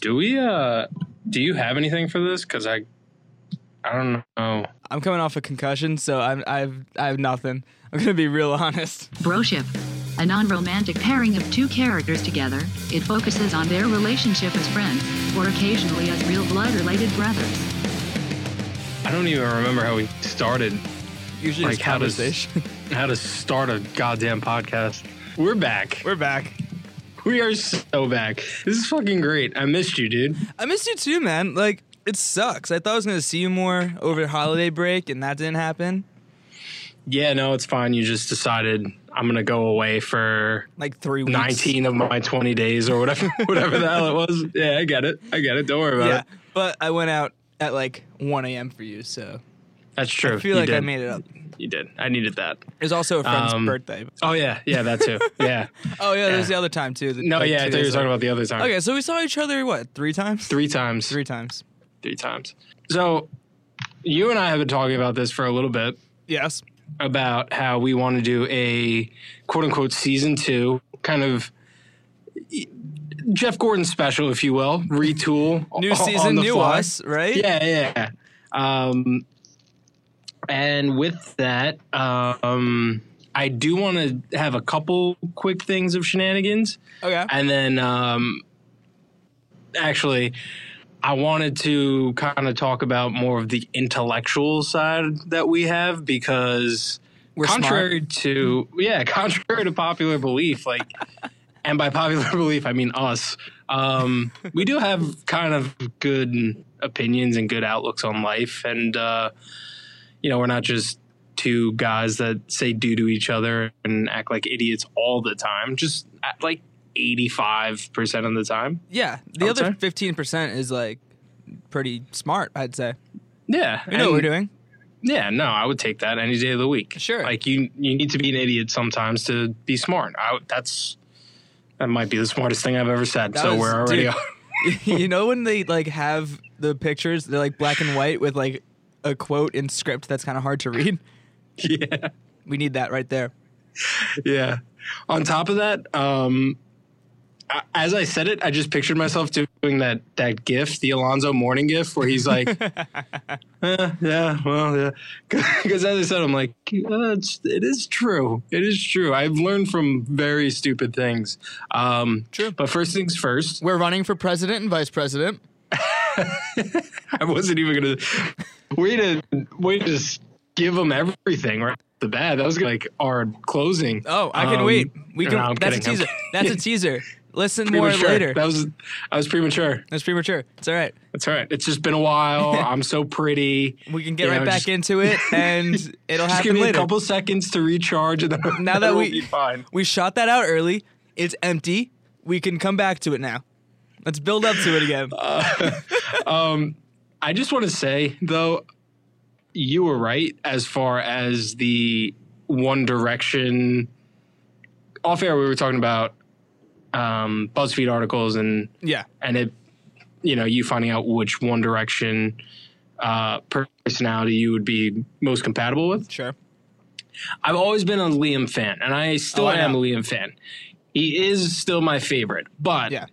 Do we? uh Do you have anything for this? Because I, I don't know. I'm coming off a concussion, so I'm I've I have nothing. I'm gonna be real honest. Broship, a non-romantic pairing of two characters together. It focuses on their relationship as friends, or occasionally as real blood-related brothers. I don't even remember how we started. Usually Like, how does- conversation. How to start a goddamn podcast. We're back. We're back. We are so back. This is fucking great. I missed you, dude. I missed you too, man. Like it sucks. I thought I was gonna see you more over the holiday break, and that didn't happen. Yeah, no, it's fine. You just decided I'm gonna go away for Like three weeks. 19 of my 20 days or whatever, whatever the hell it was. Yeah, I get it. I get it. Don't worry about Yeah, it. but I went out at like 1 a.m. for you, so That's true. I feel You like I made it up. You did. I needed that. It was also a friend's Um, birthday. Oh yeah, yeah, that too. Yeah. Oh yeah, there's yeah. the other time too. the- No, like, yeah. I thought you were talking about the other time. Okay, so we saw each other what three times? Three times. Three times. Three times. So, you and I have been talking about this for a little bit Yes. about how we want to do a quote unquote season two kind of Jeff Gordon special, if you will, retool. New season, new fly. us, right? Yeah, yeah. Um, and with that, um, I do want to have a couple quick things of shenanigans, Okay. and then um, actually, I wanted to kind of talk about more of the intellectual side that we have because We're contrary to yeah, contrary to popular belief, like, and by popular belief I mean us. Um, we do have kind of good opinions and good outlooks on life, and uh, you know, we're not just two guys that say do to each other and act like idiots all the time. Just like eighty-five percent of the time. Yeah. The other say. fifteen percent is like pretty smart, I'd say. Yeah, You know what we're doing. Yeah, no, I would take that any day of the week. Sure. Like you, you need to be an idiot sometimes to be smart. I, that's that might be the smartest thing I've ever said. That so was- we're already. dude. you know when they like have the pictures, they're like black and white with like a quote in script that's kind of hard to read. yeah, We need that right there. yeah. On top of that, um, I- as I said it, I just pictured myself doing that that gif, the Alonzo Mourning gif, where he's like, eh, "Yeah, well, yeah," because as I said, I'm like, uh, it's, "It is true. It is true." I've learned from very stupid things. Um, True. But first things first. We're running for president and vice president. I wasn't even gonna. Way to way to just give them everything right off the bat. That was like our closing. Oh, I can Um, wait. We can. I'm that's kidding, a I'm teaser. That's a teaser. Listen more later. That was I was premature. That's premature. It's all right. That's all right. It's just been a while. I'm so pretty. We can get You right know, back just- into it, and it'll Just give me later. a couple seconds to recharge, and then Now that we'll we- be fine. We shot that out early. It's empty. We can come back to it now. Let's build up to it again. Um, I just want to say though, you were right as far as the One Direction. Off air, we were talking about um, BuzzFeed articles and yeah. and it, you know, you finding out which One Direction uh, personality you would be most compatible with. Sure. I've always been a Liam fan, and I still Oh, I am a. Liam fan. He is still my favorite, but Yeah.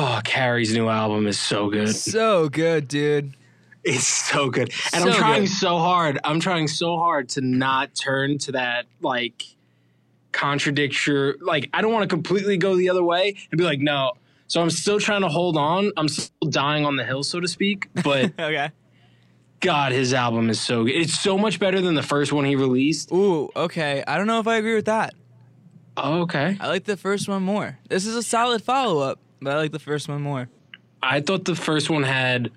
Fuck, Harry's new album is so good. So good, dude. It's so good. And I'm trying good. so hard. I'm trying so hard to not turn to that like contradiction. Like I don't want to completely go the other way and be like, no. So I'm still trying to hold on. I'm still dying on the hill, so to speak. But Okay. God, his album is so good. It's so much better than the first one he released. Ooh, okay. I don't know if I agree with that. Oh, okay. I like the first one more. This is a solid follow up, but I like the first one more. I thought the first one had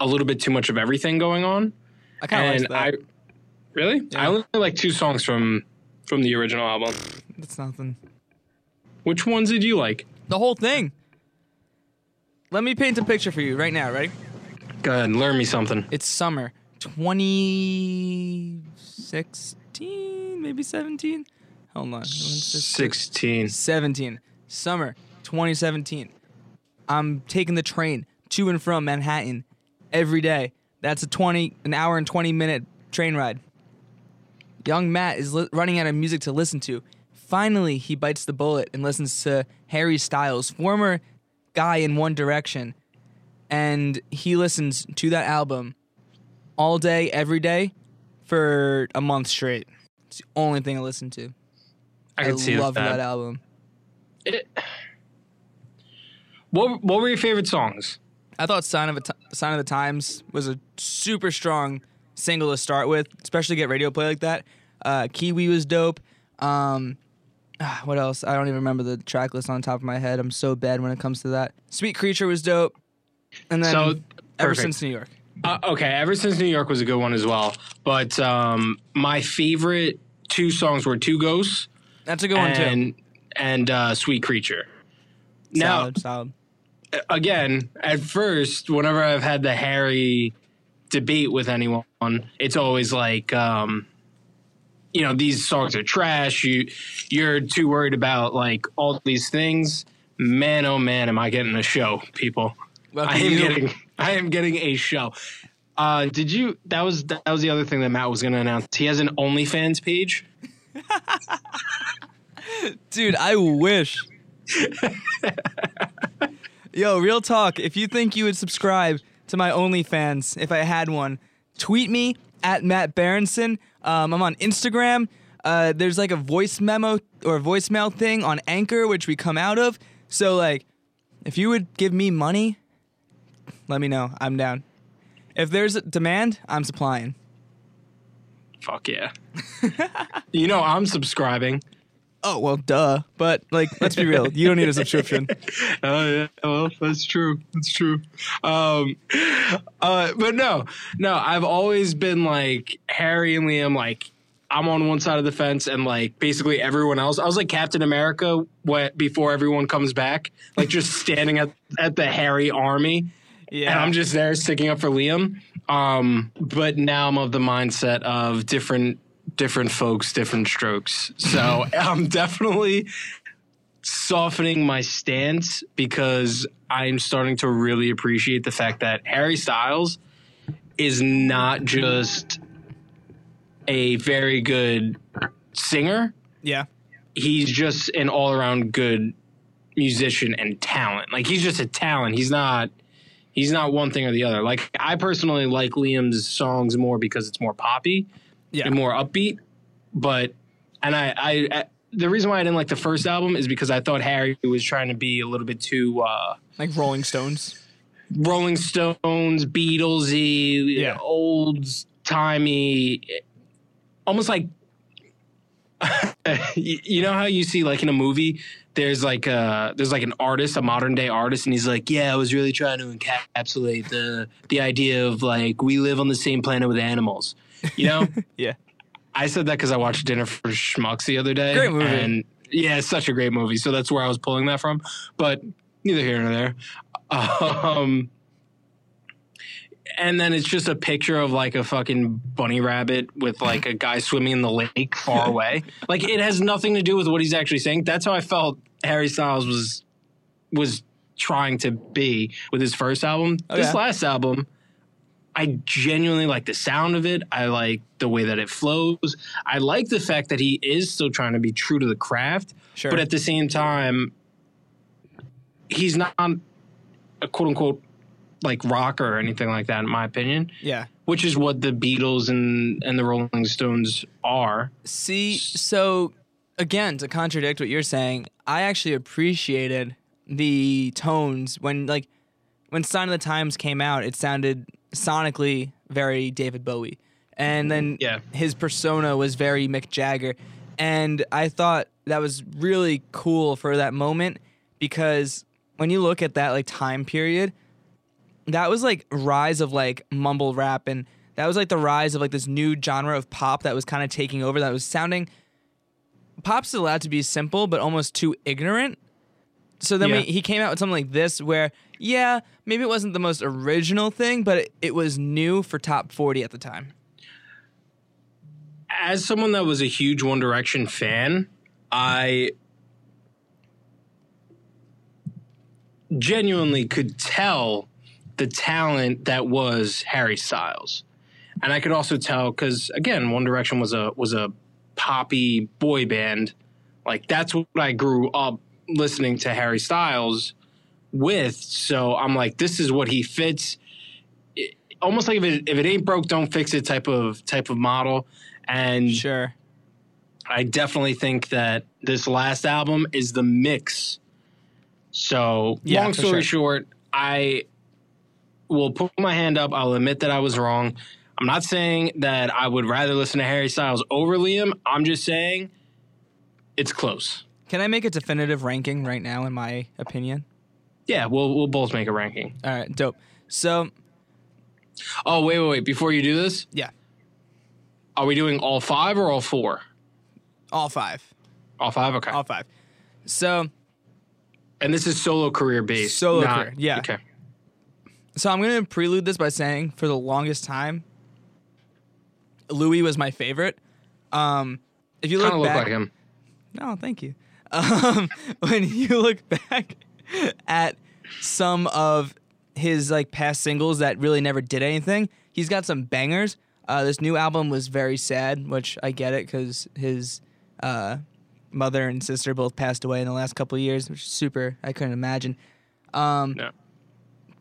a little bit too much of everything going on. I kind of like that. I really, I only like two songs from from the original album. That's nothing. Which ones did you like? The whole thing. Let me paint a picture for you right now. Ready? Go ahead, and learn me something. It's summer 2016, maybe 17. Hold on. 16. 17. Summer 2017. I'm taking the train to and from Manhattan every day. That's a 20, an hour and 20 minute train ride. Young Matt is li- running out of music to listen to. finally he bites the bullet and listens to Harry Styles, former guy in One Direction, and he listens to that album all day, every day, for a month straight. It's the only thing I listen to. I can see love that. that album. It- what What were your favorite songs? I thought "Sign of a T- Sign of the Times" was a super strong single to start with, especially get radio play like that. Uh, Kiwi was dope. Um, ah, what else? I don't even remember the track list on top of my head. I'm so bad when it comes to that. "Sweet Creature" was dope, and then So, ever since New York. Uh, okay, ever since New York was a good one as well. But um, my favorite two songs were Two Ghosts That's a good one too. and and uh, Sweet Creature. Now, Solid, solid. again, at first, whenever I've had the Harry debate with anyone, it's always like, um, you know, these songs are trash. You, you're too worried about like all these things. Man, oh man, am I getting a show, people? Lucky I am you. getting, I am getting a show. Uh, did you? That was that was the other thing that Matt was going to announce. He has an OnlyFans page. Dude, I wish. Yo, real talk. If you think you would subscribe to my OnlyFans if I had one, tweet me at Matt Berenson. Um, I'm on Instagram. Uh, there's like a voice memo or voicemail thing on Anchor, which we come out of. So, like, if you would give me money, let me know. I'm down. If there's a demand, I'm supplying. Fuck yeah. you know I'm subscribing. Oh, well, duh. But, like, let's be real. You don't need a subscription. Oh yeah, well that's true. That's true. Um, uh, but no, no, I've always been like Harry and Liam. Like I'm on one side of the fence, and like basically everyone else. I was like Captain America when, before everyone comes back, like just standing at at the Harry army, Yeah. and I'm just there sticking up for Liam. Um, but now I'm of the mindset of different different folks, different strokes. So I'm definitely softening my stance because I'm starting to really appreciate the fact that Harry Styles is not just a very good singer, yeah. he's just an all around good musician and talent. Like he's just a talent. He's not he's not one thing or the other. Like I personally like Liam's songs more because it's more poppy Yeah. and more upbeat. But and I, I, I the reason why I didn't like the first album is because I thought Harry was trying to be a little bit too uh, Like Rolling Stones. Rolling Stones, Beatlesy, Yeah. old timey, almost like you you know how you see like in a movie there's like a there's like an artist a modern day artist and he's like yeah i was really trying to encapsulate the the idea of like we live on the same planet with animals you know Yeah. i said that because i watched dinner for schmucks the other day Great movie. and yeah it's such a great movie so that's where i was pulling that from but neither here nor there um and then it's just a picture of like a fucking bunny rabbit with like a guy swimming in the lake far away. Like it has nothing to do with what he's actually saying. That's how I felt Harry Styles was was trying to be with his first album. This last album, I genuinely like the sound of it. I like the way that it flows. I like the fact that he is still trying to be true to the craft, Sure. but at the same time, he's not a quote unquote like rocker or anything like that, in my opinion. yeah. Which is what the Beatles and and the Rolling Stones are. See, so again, to contradict what you're saying, I actually appreciated the tones when like when Sign of the Times came out, it sounded sonically very David Bowie. And then Yeah. his persona was very Mick Jagger. And I thought that was really cool for that moment because when you look at that like time period, that was like rise of like mumble rap and that was like the rise of like this new genre of pop that was kind of taking over that was sounding pop's allowed to be simple but almost too ignorant so then Yeah. we, he came out with something like this where yeah maybe it wasn't the most original thing but it, it was new for top 40 at the time As someone that was a huge One Direction fan, I genuinely could tell the talent that was Harry Styles. And I could also tell because again, One Direction was a was a poppy boy band Like that's what I grew up listening to Harry Styles with. So I'm like, this is what he fits. It- almost like if it if it ain't broke, don't fix it type of type of model. And Sure. I definitely think that this last album is the mix. So, Yeah, long story sure. short, I will put my hand up. I'll admit that I was wrong. I'm not saying that I would rather listen to Harry Styles over Liam. I'm just saying it's close. Can I make a definitive ranking right now, in my opinion? Yeah, we'll we'll both make a ranking. All right, dope. So, Oh, wait, wait, wait. Before you do this, yeah, are we doing all five or all four? all five. All five? Okay. All five. So, and this is solo career based. Solo not- career, yeah. Okay. so I'm going to prelude this by saying for the longest time, Louis was my favorite. Um, if you look of look like him. No, thank you. Um, when you look back at some of his like past singles that really never did anything, he's got some bangers. Uh, this new album was very sad, which I get it because his uh, mother and sister both passed away in the last couple of years, which is super. I couldn't imagine. Um, No.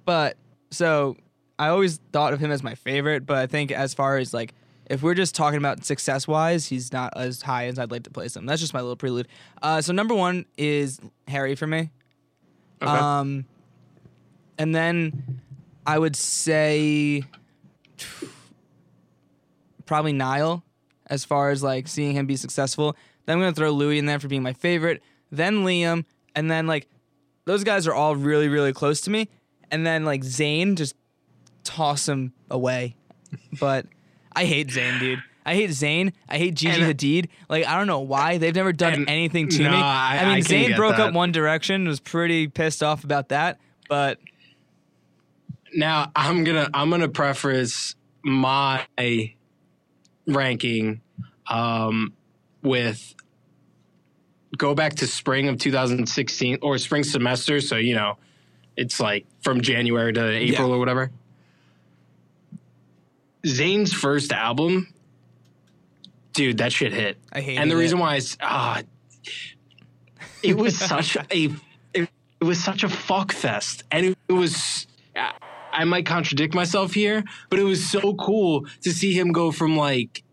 but so I always thought of him as my favorite, but I think as far as like if we're just talking about success wise, he's not as high as I'd like to place him. That's just my little prelude. Uh, so number one is Harry for me. Okay. Um, and then I would say probably Niall as far as like seeing him be successful. Then I'm gonna throw Louis in there for being my favorite. Then Liam, and then like those guys are all really really close to me. And then like Zayn, just toss him away. But I hate Zayn, dude. I hate Zayn. I hate Gigi And- Hadid. Like I don't know why they've never done anything to no, me. I- I mean, I Zayn broke that. up One Direction. Was pretty pissed off about that. But Now I'm gonna I'm gonna preface my ranking um, with go back to spring of 2016 or spring semester. So you know, it's like from January to April Yeah. or whatever. Zayn's first album, dude, that shit hit. I hated and the it. reason why is ah, it was such a it, it was such a fuck fest, and it, it was. I might contradict myself here, but it was so cool to see him go from like,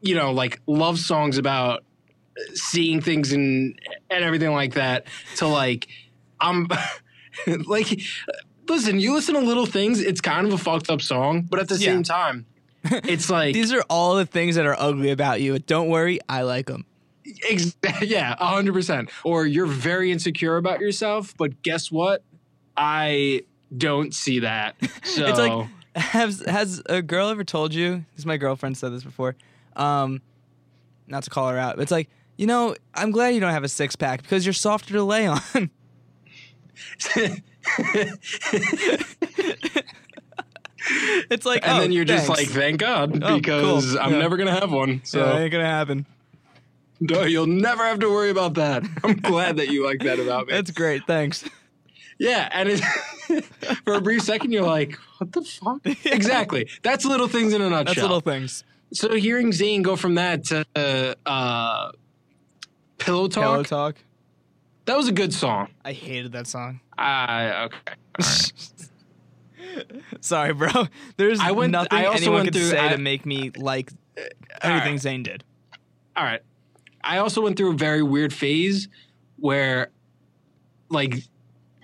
you know, like love songs about seeing things and and everything like that to like, I'm like, listen, you listen to little things. It's kind of a fucked up song, but at the Yeah. same time, it's like these are all the things that are ugly about you. Don't worry, I like them. Yeah, hundred percent. Or you're very insecure about yourself, but guess what? I don't see that. So It's like has has a girl ever told you? This my girlfriend said this before. Um, not to call her out. But it's like you know, I'm glad you don't have a six pack because you're softer to lay on. it's like, and oh, then you're just like, thank God, Oh, because cool. I'm Yeah. never gonna have one. So Yeah, ain't gonna happen. no, you'll never have to worry about that. I'm glad that you like that about me. That's great. Thanks. yeah, and it, for a brief second, you're like, what the fuck? Exactly. That's little things in a nutshell. That's little things. so hearing Zayn go from that to uh, uh, Pillow Talk, Pillow talk. that was a good song. I hated that song. I okay. Sorry, bro. There's I went- nothing I also anyone went could through- say I- to make me like All anything right. Zayn did. All right. I also went through a very weird phase where, like,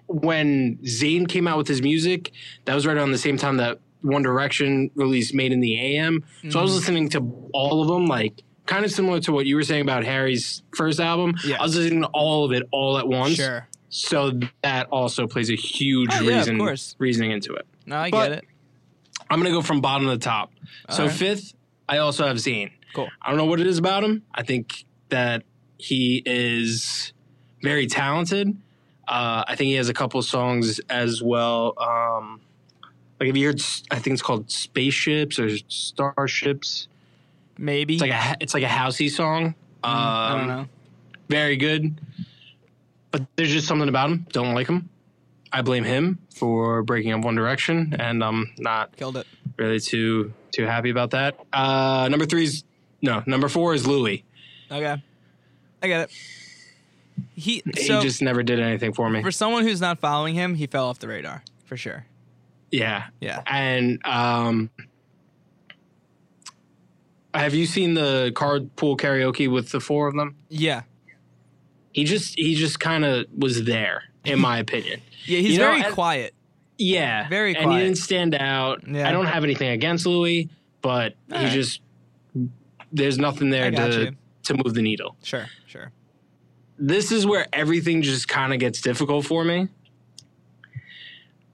when Zayn came out with his music, that was right around the same time that One Direction released Made in the AM. So I was Mhm. listening to all of them, like, kind of similar to what you were saying about Harry's first album. Yeah. I was listening to all of it all at once. Sure. So that also plays a huge Oh, yeah, reason course. reasoning into it. No, I But- get it. I'm gonna go from bottom to top. so All right. fifth, I also have Zayn. Cool. I don't know what it is about him. I think that he is very talented. Uh, I think he has a couple songs as well. Um, like have you heard? I think it's called Spaceships or Starships. Maybe. It's like a it's like a housey song. Mm, I don't Um, know. Very good. But there's just something about him. Don't like him. I blame him for breaking up One Direction, and I'm not Killed it. really too too happy about that. Uh, number three is no. Number four is Louis. Okay. I get it. He He just never did anything for me. for someone who's not following him, he fell off the radar for sure. Yeah. Yeah. And um have you seen the carpool karaoke with the four of them? Yeah. He just he just kind of was there in my opinion. Yeah, he's You know, very quiet. Yeah. Very Quiet. And he didn't stand out. Yeah. I don't have anything against Louis, but he Alright. just there's nothing there to you. to move the needle. Sure, sure. This is where everything just kind of gets difficult for me.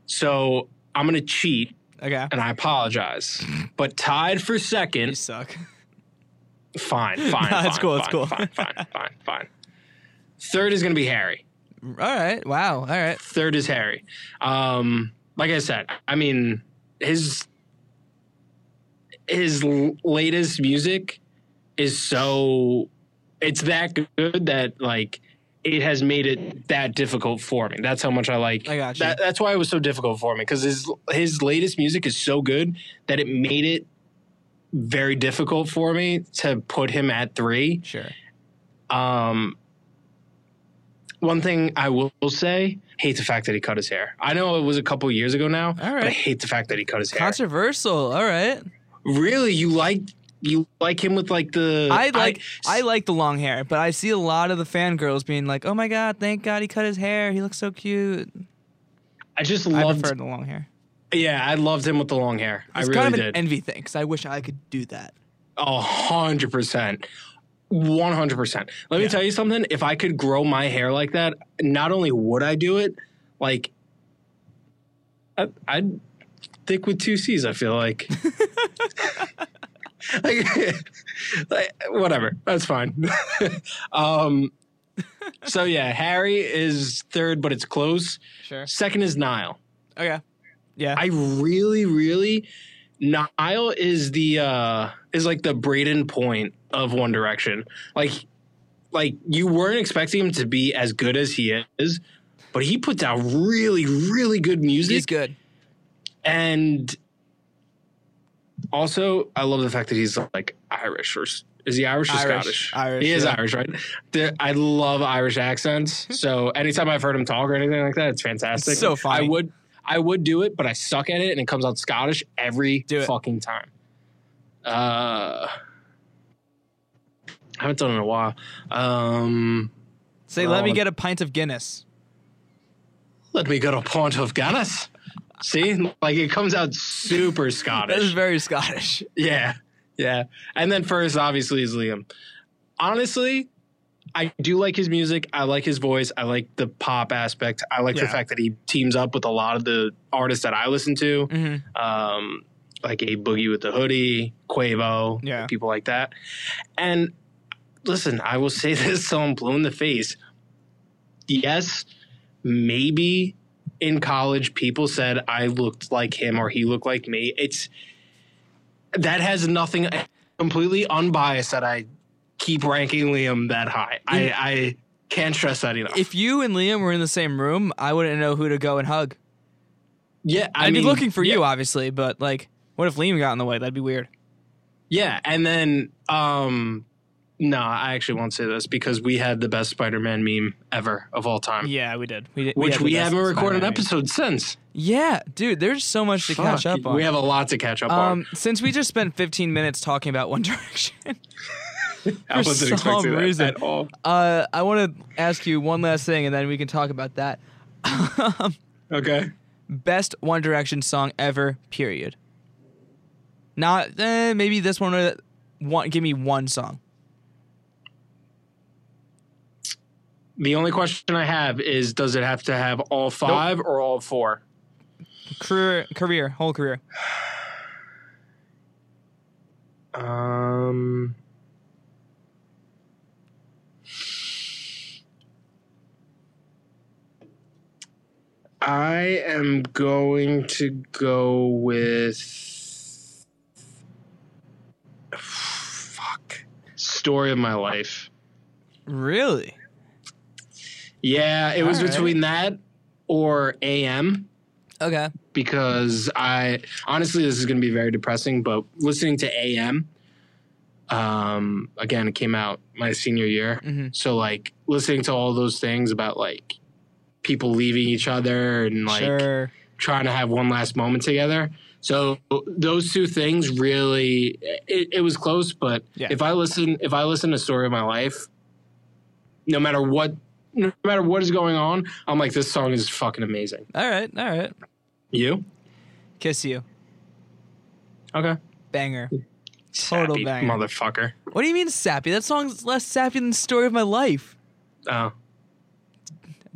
So, I'm going to cheat Okay. and I apologize. But tied for You second, suck. fine, fine. No, it's fine, cool, it's fine, cool. Fine, fine, fine, fine. Third is going to be Harry. All right. Wow. All right. Third is Harry. Um, like I said, I mean, his his l- latest music is so it's that good that like it has made it that difficult for me. That's how much I like. I got you. That, that's why it was so difficult for me because his his latest music is so good that it made it very difficult for me to put him at three. Sure. Um, one thing I will say, hate the fact that he cut his hair. I know it was a couple years ago now, but I hate the fact that he cut his hair. Controversial. All right. really, you like you like him with like the I like I, like the long hair, but I see a lot of the fangirls being like, "Oh my god, thank God he cut his hair. He looks so cute." I just I loved. the long hair. yeah, I loved him with the long hair. I It's really kind of did. an envy thing because I wish I could do that. A hundred percent. One hundred percent. Let me Yeah. tell you something. If I could grow my hair like that, not only would I do it, like I, I'd thick with two C's. I feel like. like, like, whatever. That's fine. um. So yeah, Harry is third, but it's close. Sure. Second is Niall. Okay. Yeah. I really, really Niall is the uh is like the Brayden Point of One Direction. Like like you weren't expecting him to be as good as he is, but he puts out really, really good music. He's good. And also I love the fact that he's like Irish or is he Irish or Irish. Scottish? Irish, He is yeah. Irish, right? I love Irish accents. So anytime I've heard him talk or anything like that, it's fantastic. It's so funny. I would I would do it, but I suck at it and it comes out Scottish every fucking time. Uh I haven't done it in a while. Um Say, let me get a pint of Guinness. let me get a pint of Guinness. See? Like it comes out super Scottish. That is very Scottish. Yeah. Yeah. And then first obviously is Liam. Honestly, I do like his music. I like his voice. I like the pop aspect. I like the fact that he teams up with a lot of the artists that I listen to. hmm um, like a Boogie with the Hoodie, Quavo, Yeah. people like that. And listen, I will say this till I'm blue in the face. Yes, maybe in college people said I looked like him or he looked like me. It's that has nothing completely unbiased that I keep ranking Liam that high. I, I can't stress that enough. If you and Liam were in the same room, I wouldn't know who to go and hug. yeah, I I'd mean, be looking for yeah. you, obviously, but like, what if Liam got in the way? That'd be weird. Yeah, and then um no, I actually won't say this because we had the best Spider-Man meme ever of all time. Yeah, we did. We did Which we haven't recorded an episode since. Yeah, dude, there's so much to catch up on. We have a lot to catch up on. um, since we just spent 15 minutes talking about One Direction. I wasn't expecting that reason. at all. uh, I want to ask you one last thing, and then we can talk about that. Okay. Best One Direction song ever. Period. Not eh, maybe this one. Or one. Give me one song. The only question I have is does it have to have all five or all four? Career, career, whole career. Um I am going to go with fuck story of my life. Really? Yeah, it was All right. between that or AM Okay. because I honestly this is going to be very depressing, but listening to AM Um, again, it came out my senior year. Mhm. So like listening to all those things about like people leaving each other and like sure. trying to have one last moment together. So those two things really it, it was close, but Yeah. if I listen if I listen to Story of My Life, no matter what no matter what is going on, I'm like this song is fucking amazing. All right. All right. You? Kiss you. Okay. Banger. Total Sappy banger. motherfucker. What do you mean sappy? That song's less sappy than the story of my life. Oh.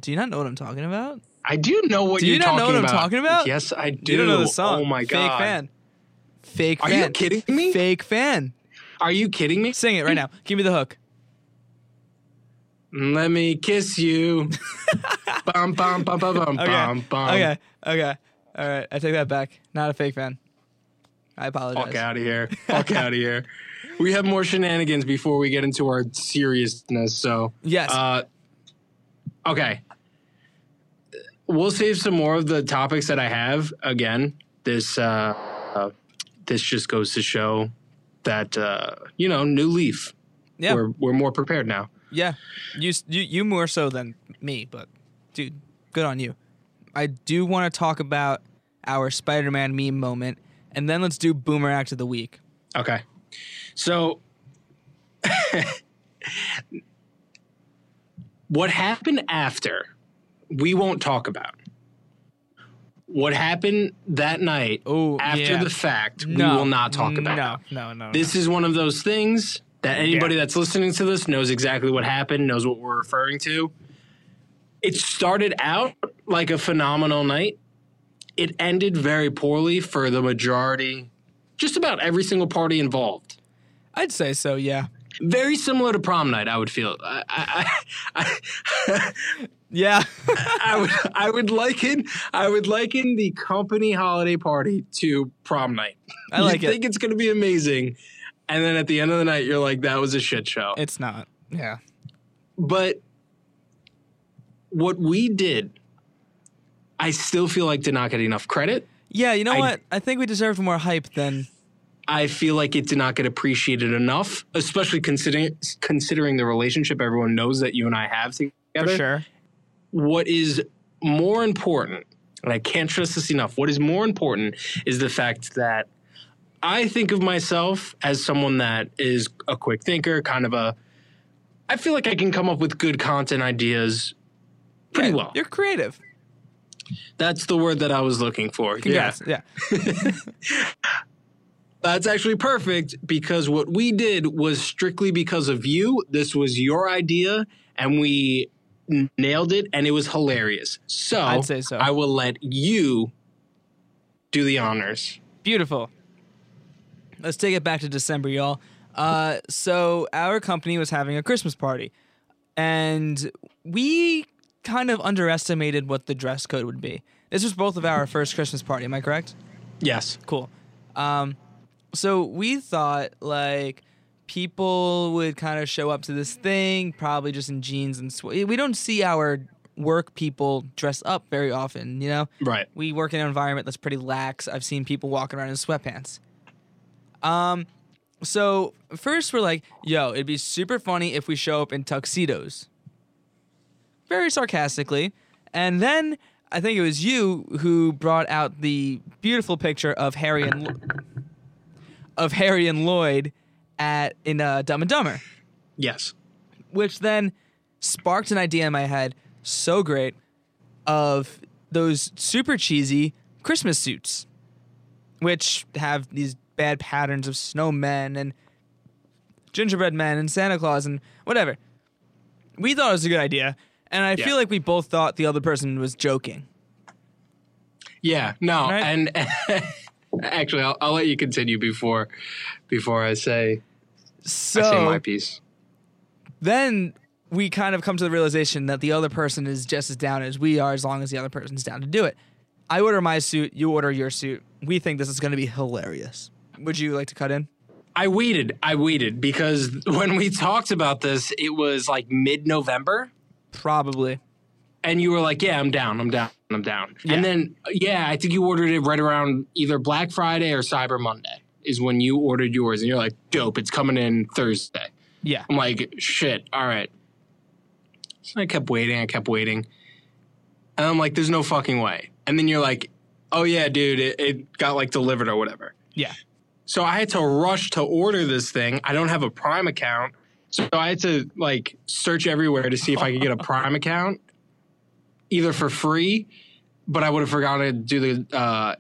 Do you not know what I'm talking about? I do know what Do you're you not know what I'm about. talking about? Yes, I do. You don't know the song. Oh my god. Fake fan. Fake Are fan. you kidding me? Fake fan. Are you kidding me? Sing it right now. Give me the hook. Let me kiss you. bum bum bum bum bum Okay. bum bum. Okay. Okay. All right. I take that back. Not a fake fan. I apologize. Fuck out of here. Fuck out of here. We have more shenanigans before we get into our seriousness. So, Yes. uh, okay. We'll save some more of the topics that I have. Again, this uh, uh, this just goes to show that uh, you know, new leaf. yeah. We're we're more prepared now. Yeah, you you you more so than me, but dude, good on you. I do want to talk about our Spider-Man meme moment, and then let's do Boomer Act of the Week. Okay. So what happened after we won't talk about. What happened that night Oh, after yeah. the fact No, we will not talk mm, about. No, no, no. This is one of those things that anybody that's listening to this knows exactly what happened, knows what we're referring to. It started out like a phenomenal night. It ended very poorly for the majority, just about every single party involved. I'd say so. Yeah. Very similar to prom night, I would feel. I, I, I, Yeah. I would, I would liken, I would liken the company holiday party to prom night. I like you it. think it's going to be amazing, and then at the end of the night, you're like, "That was a shit show." it's not. Yeah. but what we did, I still feel like did not get enough credit. Yeah. You know I- what? I think we deserved more hype than. I feel like it did not get appreciated enough, especially considering considering the relationship everyone knows that you and I have together. For sure. What is more important, and I can't stress this enough, what is more important is the fact that I think of myself as someone that is a quick thinker, kind of a I feel like I can come up with good content ideas pretty Yeah, well. You're creative. That's the word that I was looking for. Congrats. Yeah. That's actually perfect because what we did was strictly because of you. This was your idea, and we nailed it, and it was hilarious. So I'd say so. I will let you do the honors. Beautiful. Let's take it back to December, y'all. Uh, so our company was having a Christmas party, and we kind of underestimated what the dress code would be. This was both of our first Christmas party. Am I correct? Yes. Cool. Um, so we thought like people would kind of show up to this thing, probably just in jeans and sw- we don't see our work people dress up very often. You know, Right. we work in an environment that's pretty lax. I've seen people walking around in sweatpants. Um, so first we're like, yo, it'd be super funny if we show up in tuxedos. Very sarcastically. And then I think it was you who brought out the beautiful picture of Harry and of Harry and Lloyd at in uh, Dumb and Dumber Yes. which then sparked an idea in my head so great of those super cheesy Christmas suits, which have these bad patterns of snowmen and gingerbread men and Santa Claus and whatever. We thought it was a good idea, and I Yeah. feel like we both thought the other person was joking. Yeah. No. Right. And actually, I'll, I'll let you continue before before I say So I say my piece. then we kind of come to the realization that the other person is just as down as we are as long as the other person's down to do it. I order my suit, you order your suit. We think this is going to be hilarious. Would you like to cut in? I waited. I waited because when we talked about this, it was like mid November. Probably. and you were like, "Yeah, I'm down. I'm down. I'm down." Yeah. And then, yeah, I think you ordered it right around either Black Friday or Cyber Monday. is when you ordered yours and you're like, dope, it's coming in Thursday. Yeah. I'm like, shit, all right. So I kept waiting, I kept waiting. And I'm like, there's no fucking way. And then you're like, oh yeah, dude, it, it got like delivered or whatever. Yeah. So I had to rush to order this thing. I don't have a Prime account. So I had to like search everywhere to see if I could get a Prime account, either for free, but I would have forgotten to do the uh,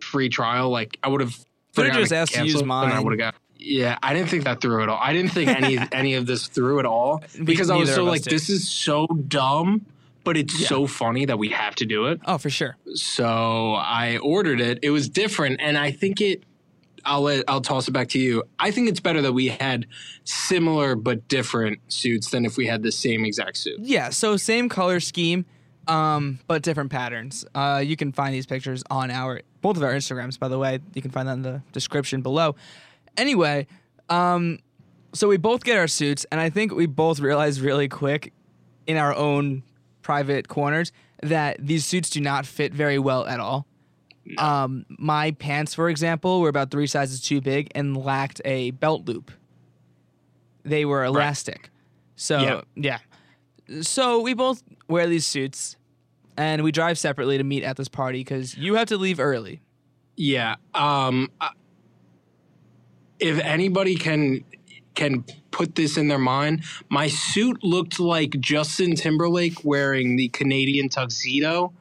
free trial. Like I would have forgotten just asked to use and I mine. would have got. Yeah, I didn't think that through at all. I didn't think any any of this through at all because I was so like, did. this is so dumb, but it's Yeah. so funny that we have to do it. Oh, for sure. So I ordered it. It was different, and I think it. I'll let, I'll toss it back to you. I think it's better that we had similar but different suits than if we had the same exact suit. Yeah, so same color scheme, um, but different patterns. Uh, you can find these pictures on our both of our Instagrams, by the way. You can find that in the description below. Anyway, um, so we both get our suits, and I think we both realized really quick in our own private corners that these suits do not fit very well at all. Um, my pants, for example, were about three sizes too big and lacked a belt loop. They were elastic. So, Yeah. yeah. So we both wear these suits and we drive separately to meet at this party because you have to leave early. Yeah. Um, if anybody can can put this in their mind, my suit looked like Justin Timberlake wearing the Canadian tuxedo,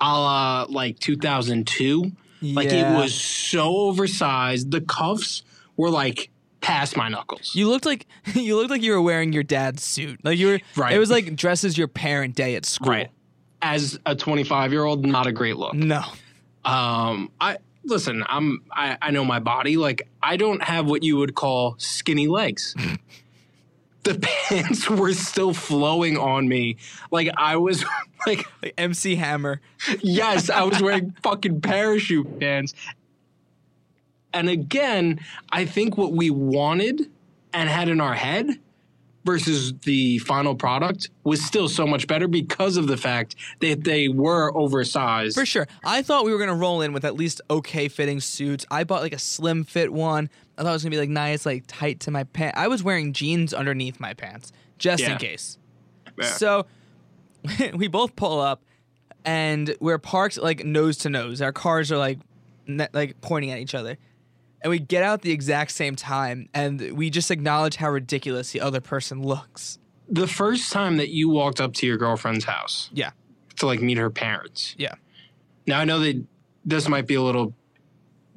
a la like 2002. Like it was so oversized. The cuffs were like past my knuckles. You looked like you looked like you were wearing your dad's suit. Like you were Right. It was like dress as your parent day at school. Right. As a 25 year old, not a great look. No. Um, I listen. I'm. I, I know my body. Like I don't have what you would call skinny legs. the pants were still flowing on me. Like I was like, Like MC Hammer. yes, I was wearing fucking parachute pants. And again, I think what we wanted and had in our head versus the final product was still so much better because of the fact that they were oversized. For sure. I thought we were gonna roll in with at least okay fitting suits. I bought like a slim fit one. I thought it was gonna be like nice, like tight to my pants. I was wearing jeans underneath my pants, just in case. Yeah. So we both pull up and we're parked like nose to nose. Our cars are like ne- like pointing at each other. And we get out the exact same time and we just acknowledge how ridiculous the other person looks. the first time that you walked up to your girlfriend's house Yeah. to like meet her parents. Yeah. Now I know that this might be a little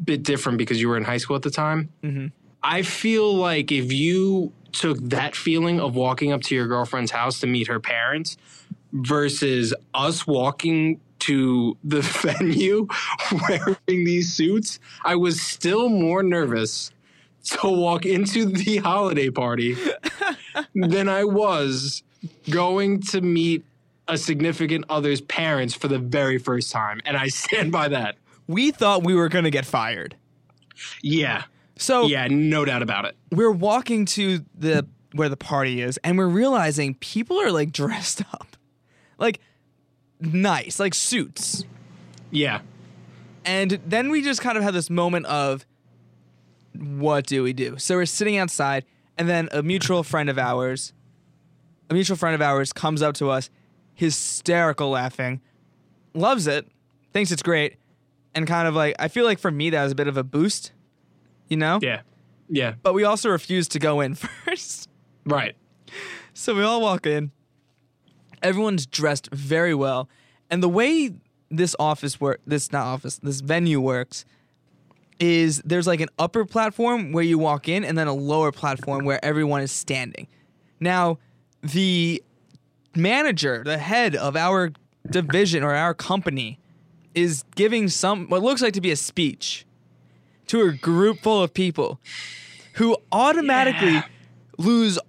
bit different because you were in high school at the time. Mhm. I feel like if you took that feeling of walking up to your girlfriend's house to meet her parents versus us walking to the venue wearing these suits, I was still more nervous to walk into the holiday party than I was going to meet a significant other's parents for the very first time. And I stand by that. We thought we were gonna get fired. Yeah. So Yeah, no doubt about it. we're walking to the where the party is and we're realizing people are like dressed up like nice like suits Yeah. and then we just kind of have this moment of what do we do so we're sitting outside and then a mutual friend of ours a mutual friend of ours comes up to us hysterical laughing loves it thinks it's great and kind of like i feel like for me that was a bit of a boost you know Yeah. Yeah. but we also refused to go in first Right. So we all walk in. Everyone's dressed very well, and the way this office work, this not office, this venue works, is there's like an upper platform where you walk in, and then a lower platform where everyone is standing. Now, the manager, the head of our division or our company, is giving some what looks like to be a speech to a group full of people who automatically Yeah. lose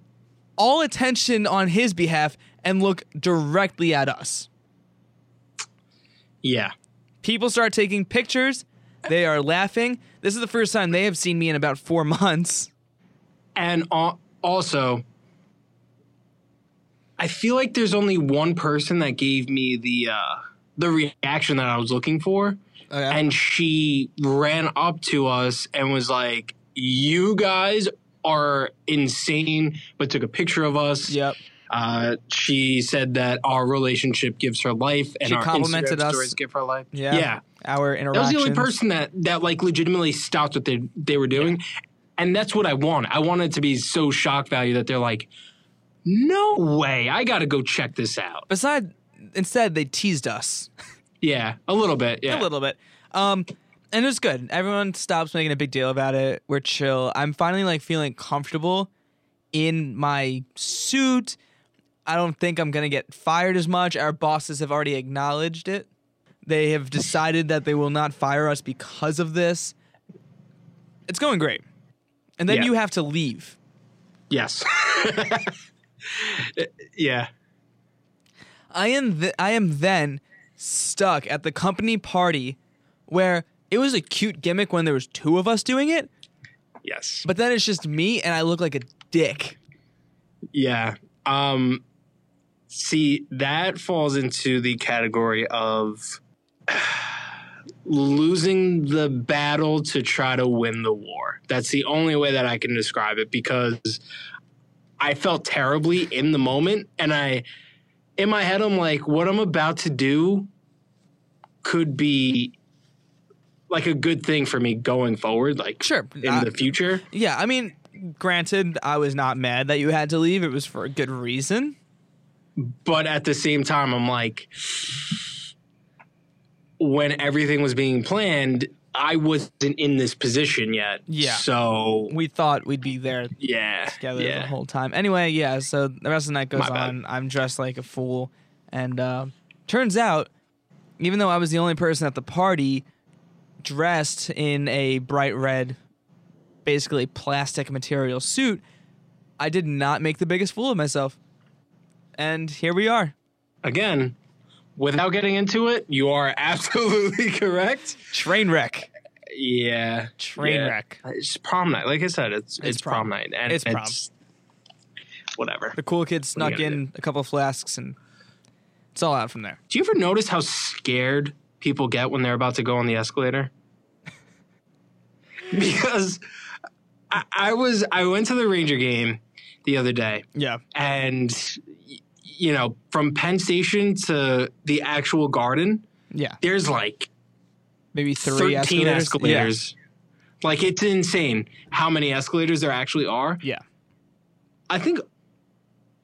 all attention on his behalf and look directly at us. Yeah. People start taking pictures. They are laughing. This is the first time they have seen me in about four months. And also, I feel like there's only one person that gave me the uh, the reaction that I was looking for. Okay. And she ran up to us and was like, You guys are insane, but took a picture of us. yep. Uh, she said that our relationship gives her life and She our complimented Instagram us. stories give her life. Yeah. Yeah. Our That was the only person that that like legitimately stopped what they they were doing, and that's what I want. I want it to be so shock value that they're like, "No way! I got to go check this out." Beside, instead they teased us Yeah, a little bit. Yeah, a little bit. Um, and it was good. Everyone stops making a big deal about it. We're chill. I'm finally like feeling comfortable in my suit. I don't think I'm gonna get fired as much. Our bosses have already acknowledged it. They have decided that they will not fire us because of this. It's going great. And then Yeah. you have to leave. Yes. yeah. I am th- I am then stuck at the company party where it was a cute gimmick when there was two of us doing it, Yes. but then it's just me and I look like a dick. Yeah. Um see that falls into the category of losing the battle to try to win the war. That's the only way that I can describe it because I felt terribly in the moment and I in my head I'm like what I'm about to do could be like a good thing for me going forward like Sure. in uh, the future. yeah, I mean, granted, I was not mad that you had to leave. It was for a good reason. but at the same time i'm like when everything was being planned i wasn't in this position yet Yeah. so We thought we'd be there yeah together the whole time. Anyway, yeah, so the rest of the night goes on. I'm dressed like a fool. And uh, turns out, even though I was the only person at the party dressed in a bright red, basically plastic material suit, I did not make the biggest fool of myself. And here we are. again without getting into it you are absolutely correct Train wreck. yeah Train yeah. wreck. it's prom night like i said it's it's, prom. prom. night and It's prom. whatever The cool kids What are you snuck in a couple of flasks and it's all out from there. do you ever notice how scared people get when they're about to go on the escalator because I, I was i went to the ranger game the other day Yeah. and you know from penn station to the actual garden Yeah. there's like Maybe three 13 escalators. escalators, like it's insane how many escalators there actually are Yeah. i think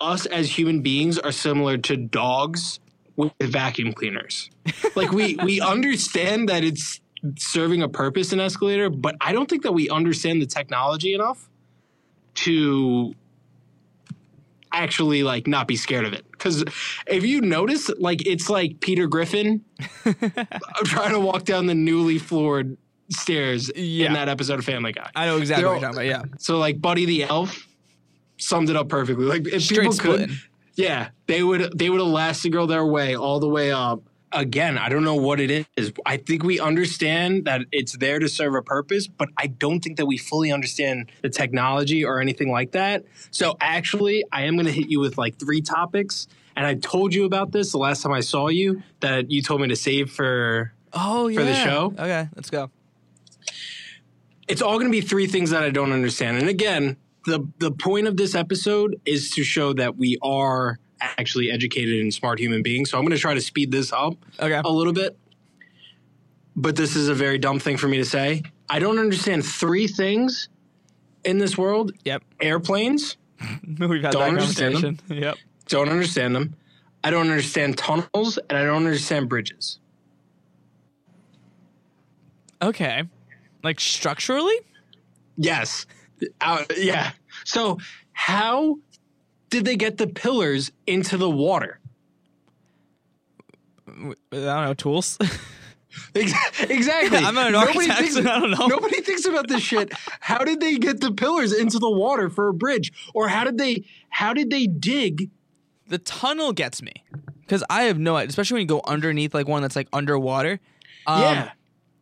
us as human beings are similar to dogs with vacuum cleaners like we we understand that it's serving a purpose in escalator but i don't think that we understand the technology enough to actually like not be scared of it because if you notice like it's like peter griffin trying to walk down the newly floored stairs Yeah. in that episode of family guy I know exactly what you're talking about. Yeah. so like buddy the elf summed it up perfectly like if Straight people could yeah they would they would elastigirl their way all the way up again i don't know what it is i think we understand that it's there to serve a purpose but i don't think that we fully understand the technology or anything like that so actually i am going to hit you with like three topics and i told you about this the last time i saw you that you told me to save for Oh yeah. For the show? Okay, let's go. it's all going to be three things that I don't understand. And again, the the point of this episode is to show that we are actually educated and smart human beings. So I'm going to try to speed this up Okay. a little bit. But this is a very dumb thing for me to say. I don't understand three things in this world. Yep. Airplanes, We've had Don't that understand them. conversation. Yep. don't understand them. I don't understand tunnels and I don't understand bridges. Okay. Like structurally? Yes. Uh, yeah. So how did they get the pillars into the water? I don't know, tools. Exactly. I'm not an Nobody architect, thinks- I don't know. Nobody thinks about this shit. How did they get the pillars into the water for a bridge, or how did they how did they dig? the tunnel gets me. Because I have no idea, especially when you go underneath like one that's like underwater. Um, yeah,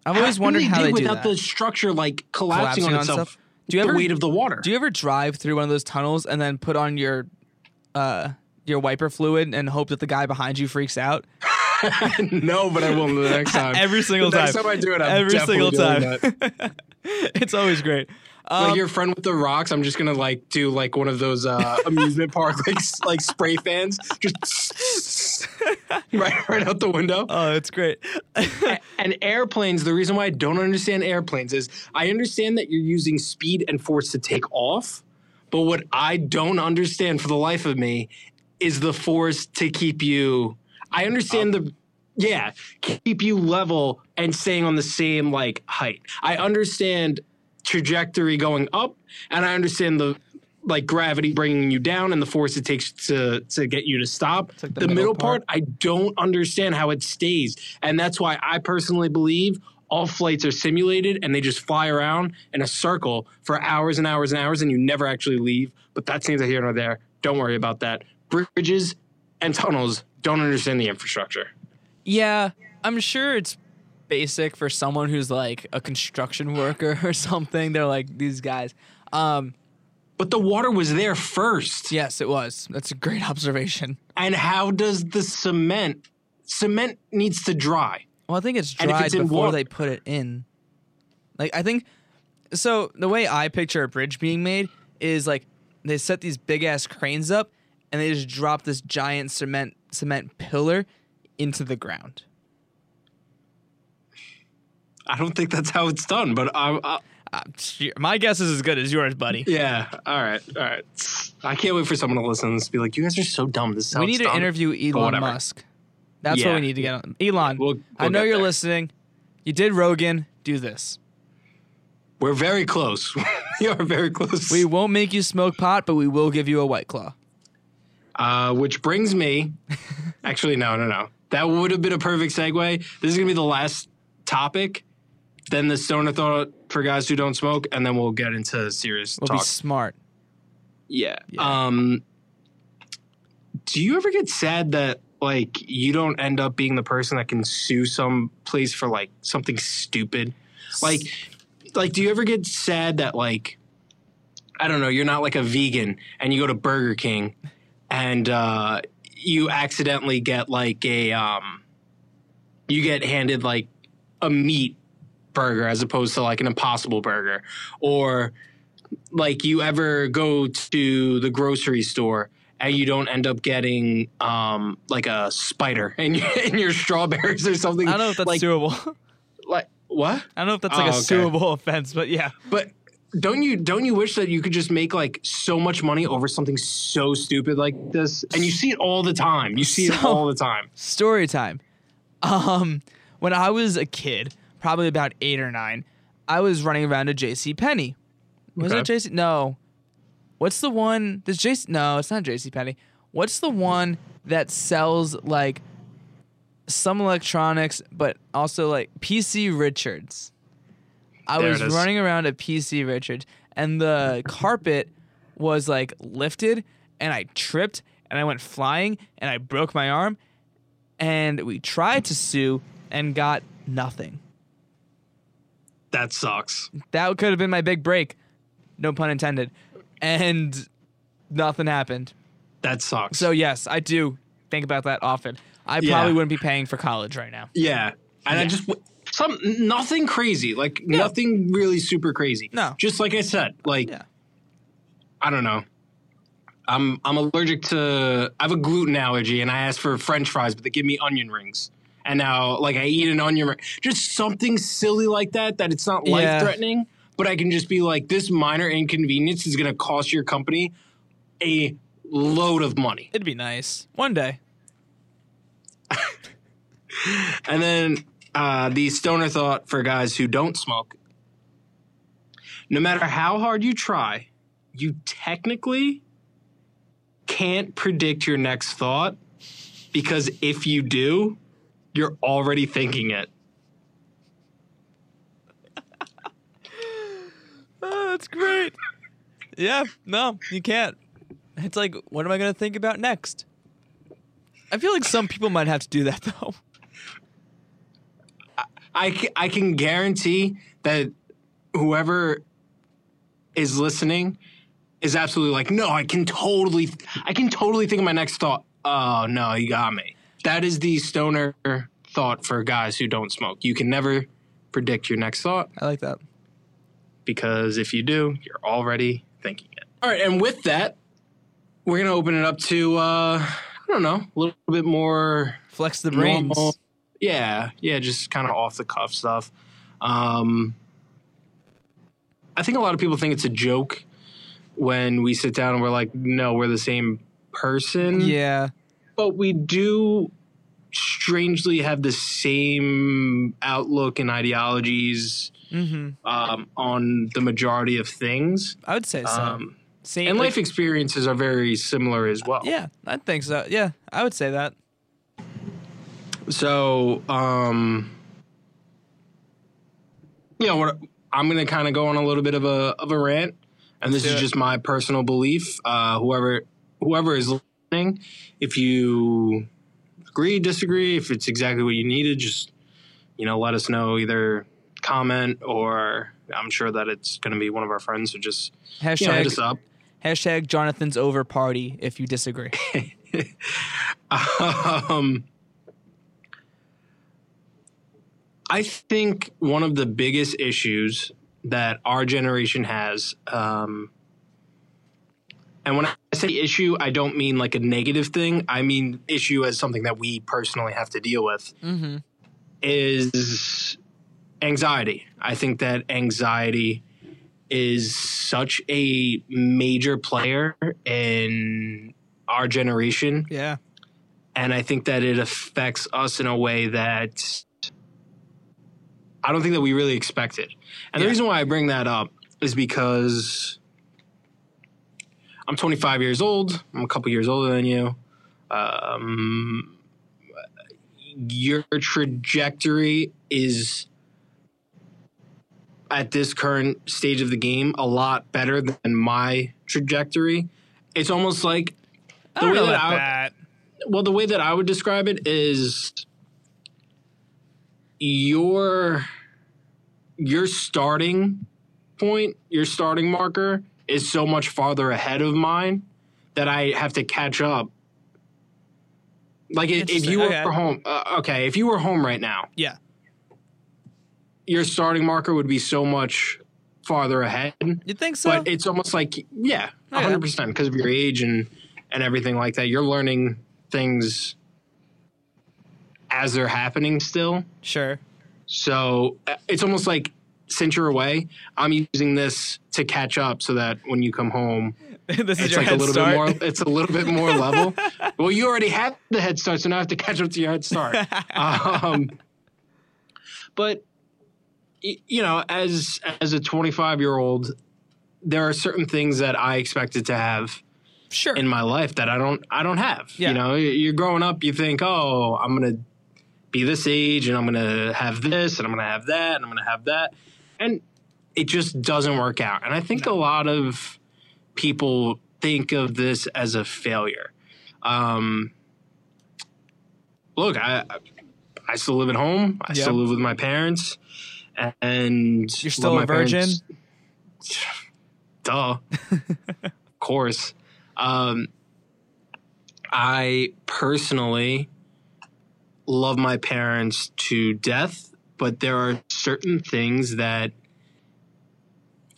I've always How wondered did how they do without that. the structure like collapsing, Collapsing on on itself. stuff? Do you the ever- weight of the water? Do you ever drive through one of those tunnels and then put on your uh your wiper fluid and hope that the guy behind you freaks out? no, but I will the next time. Every single the next time. time I do it, I'm Every single time. it's always great. Um, like your friend with the rocks, I'm just gonna like do like one of those uh, amusement park like like spray fans, just right right out the window. oh, it's great. And airplanes, the reason why I don't understand airplanes is I understand that you're using speed and force to take off, but what I don't understand for the life of me is the force to keep you. I understand the yeah, keep you level and staying on the same like height. I understand trajectory going up, and I understand the like gravity bringing you down and the force it takes to to get you to stop. like the the, middle middle part. part, I don't understand how it stays, and that's why I personally believe all flights are simulated and they just fly around in a circle for hours and hours and hours, and you never actually leave. But that's neither here nor there. Don't worry about that. Bridges and tunnels don't understand the infrastructure. Yeah, I'm sure it's basic for someone who's like a construction worker or something. They're like these guys. Um, But the water was there first. yes, it was. That's a great observation. And how does the cement? Cement needs to dry. Well, I think it's dried it's before water- they put it in. Like I think so the way I picture a bridge being made is like they set these big ass cranes up and they just drop this giant cement cement pillar into the ground. I don't think that's how it's done, but I, I, Uh, my guess is as good as yours, buddy. yeah. All right, all right. I can't wait for someone to listen to this and be like, "You guys are so dumb." This we need to done." interview Elon. Musk. That's what we need to get on. Elon, We'll- I we'll know you're there. listening. You did Rogan. Do this. We're very close. we are very close. We won't make you smoke pot, but we will give you a white claw. Uh, which brings me. actually, no, no, no. That would have been a perfect segue. This is gonna be the last topic. Then the stoner thought for guys who don't smoke, and then we'll get into serious We'll talk. be smart. Yeah. Yeah. Um do you ever get sad that like you don't end up being the person that can sue some place for like something stupid? Like like do you ever get sad that like I don't know, you're not like a vegan and you go to Burger King and uh you accidentally get like a um you get handed like a meat burger as opposed to like an impossible burger or like you ever go to the grocery store and you don't end up getting um like a spider in your, in your strawberries or something I don't know if that's like suable. like what I don't know if that's like Oh, a okay. suable offense, but yeah. but don't you don't you wish that you could just make like so much money over something so stupid like this and you see it all the time you see it all the time Story time. Um, when I was a kid, probably about eight or nine, I was running around to J.C. Penney. Was it J.C. No. What's the one? Does J.C. No, it's not J.C. Penney. What's the one that sells like some electronics, but also like PC Richards? I There was running around at PC Richards, and the carpet was like lifted, and I tripped, and I went flying, and I broke my arm, and we tried to sue and got nothing. That sucks That could have been my big break, no pun intended, and nothing happened. that sucks So yes, I do think about that often. I Yeah. probably wouldn't be paying for college right now. Yeah, and I just some nothing crazy, like nothing really super crazy. No. just like I said, like Yeah. I don't know. I'm I'm allergic to. I have a gluten allergy, and I asked for French fries, but they give me onion rings. And now, like, I eat an onion ring, just something silly like that. That it's not life threatening, but I can just be like, this minor inconvenience is going to cost your company a load of money. It'd be nice one day. And then uh, the stoner thought for guys who don't smoke no matter how hard you try, you technically can't predict your next thought because if you do, you're already thinking it. Oh, that's great. yeah, no, you can't. It's like, what am I gonna think about next? I feel like some people might have to do that though. I, ca- I can guarantee that whoever is listening is absolutely like, no, I can totally, I can totally think of my next thought. Oh no, you got me. That is the stoner thought for guys who don't smoke. You can never predict your next thought I like that. because if you do, you're already thinking it. All right, and with that, we're gonna open it up to uh, I don't know, a little bit more Flex the brains. normal- Yeah, yeah, just kind of off the cuff stuff. Um, I think a lot of people think it's a joke when we sit down and we're like, no, we're the same person. Yeah. But we do strangely have the same outlook and ideologies hmm um, on the majority of things. I would say so. Um, Same. and like- life experiences are very similar as well. Yeah, I think so. Yeah, I would say that. So, um, you know, what I'm going to kind of go on a little bit of a of a rant, and this is it. just my personal belief. Uh, whoever whoever is if you agree, disagree, if it's exactly what you needed, just you know, let us know. Either comment or I'm sure that it's going to be one of our friends. So just you know, hit Hashtag us up. hashtag Jonathan's over party if you disagree. um, I think one of the biggest issues that our generation has, um, and when I say issue, I don't mean like a negative thing. I mean issue as something that we personally have to deal with mm-hmm. is anxiety. I think that anxiety is such a major player in our generation Yeah. and I think that it affects us in a way that I don't think that we really expected. And the reason why I bring that up is because I'm 25 years old. I'm a couple years older than you. Um, your trajectory is at this current stage of the game a lot better than my trajectory. It's almost like The way that I- that. well, the way that I would describe it is your your starting point, your starting marker is so much farther ahead of mine that I have to catch up. Like if, you were Okay. home, uh, okay, if you were home right now, Yeah. your starting marker would be so much farther ahead. You think so? But it's almost like yeah, hundred percent because of your age and and everything like that. You're learning things as they're happening still. sure. So uh, it's almost like since you're away, I'm using this to catch up so that when you come home, this is it's like a little start. bit more. It's a little bit more level. well, you already had the head start, so now I have to catch up to your head start. um, but you know, as as a 25 year old, there are certain things that I expected to have sure. in my life that I don't I don't have. Yeah. You know, you're growing up, you think, oh, I'm gonna be this age and I'm gonna have this and I'm gonna have that and I'm gonna have that, and it just doesn't work out. And I think a lot of people think of this as a failure. Um, look, I I still live at home. I Yeah. still live with my parents, and You're still a my virgin? parents. Duh, of course. Um, I personally love my parents to death, but there are certain things that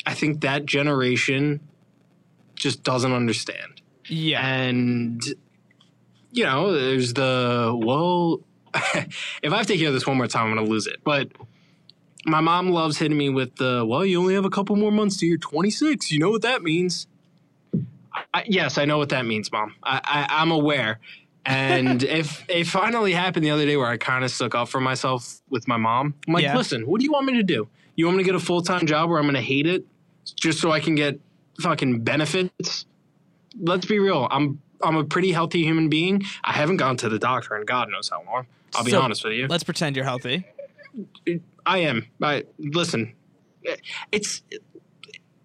I think that generation just doesn't understand. yeah. And, you know, there's the, well, if I have to hear this one more time, I'm going to lose it. But my mom loves hitting me with the, well, you only have a couple more months to your 26. You know what that means? I, yes, I know what that means, mom. I, I, I'm aware. And if it finally happened the other day where I kind of stuck up for myself with my mom, I'm like, Yeah. listen, what do you want me to do? You want me to get a full time job where I'm going to hate it just so I can get fucking benefits? Let's be real. I'm I'm a pretty healthy human being. I haven't gone to the doctor in God knows how long. I'll be So, honest with you. Let's pretend you're healthy. I am. I listen. It's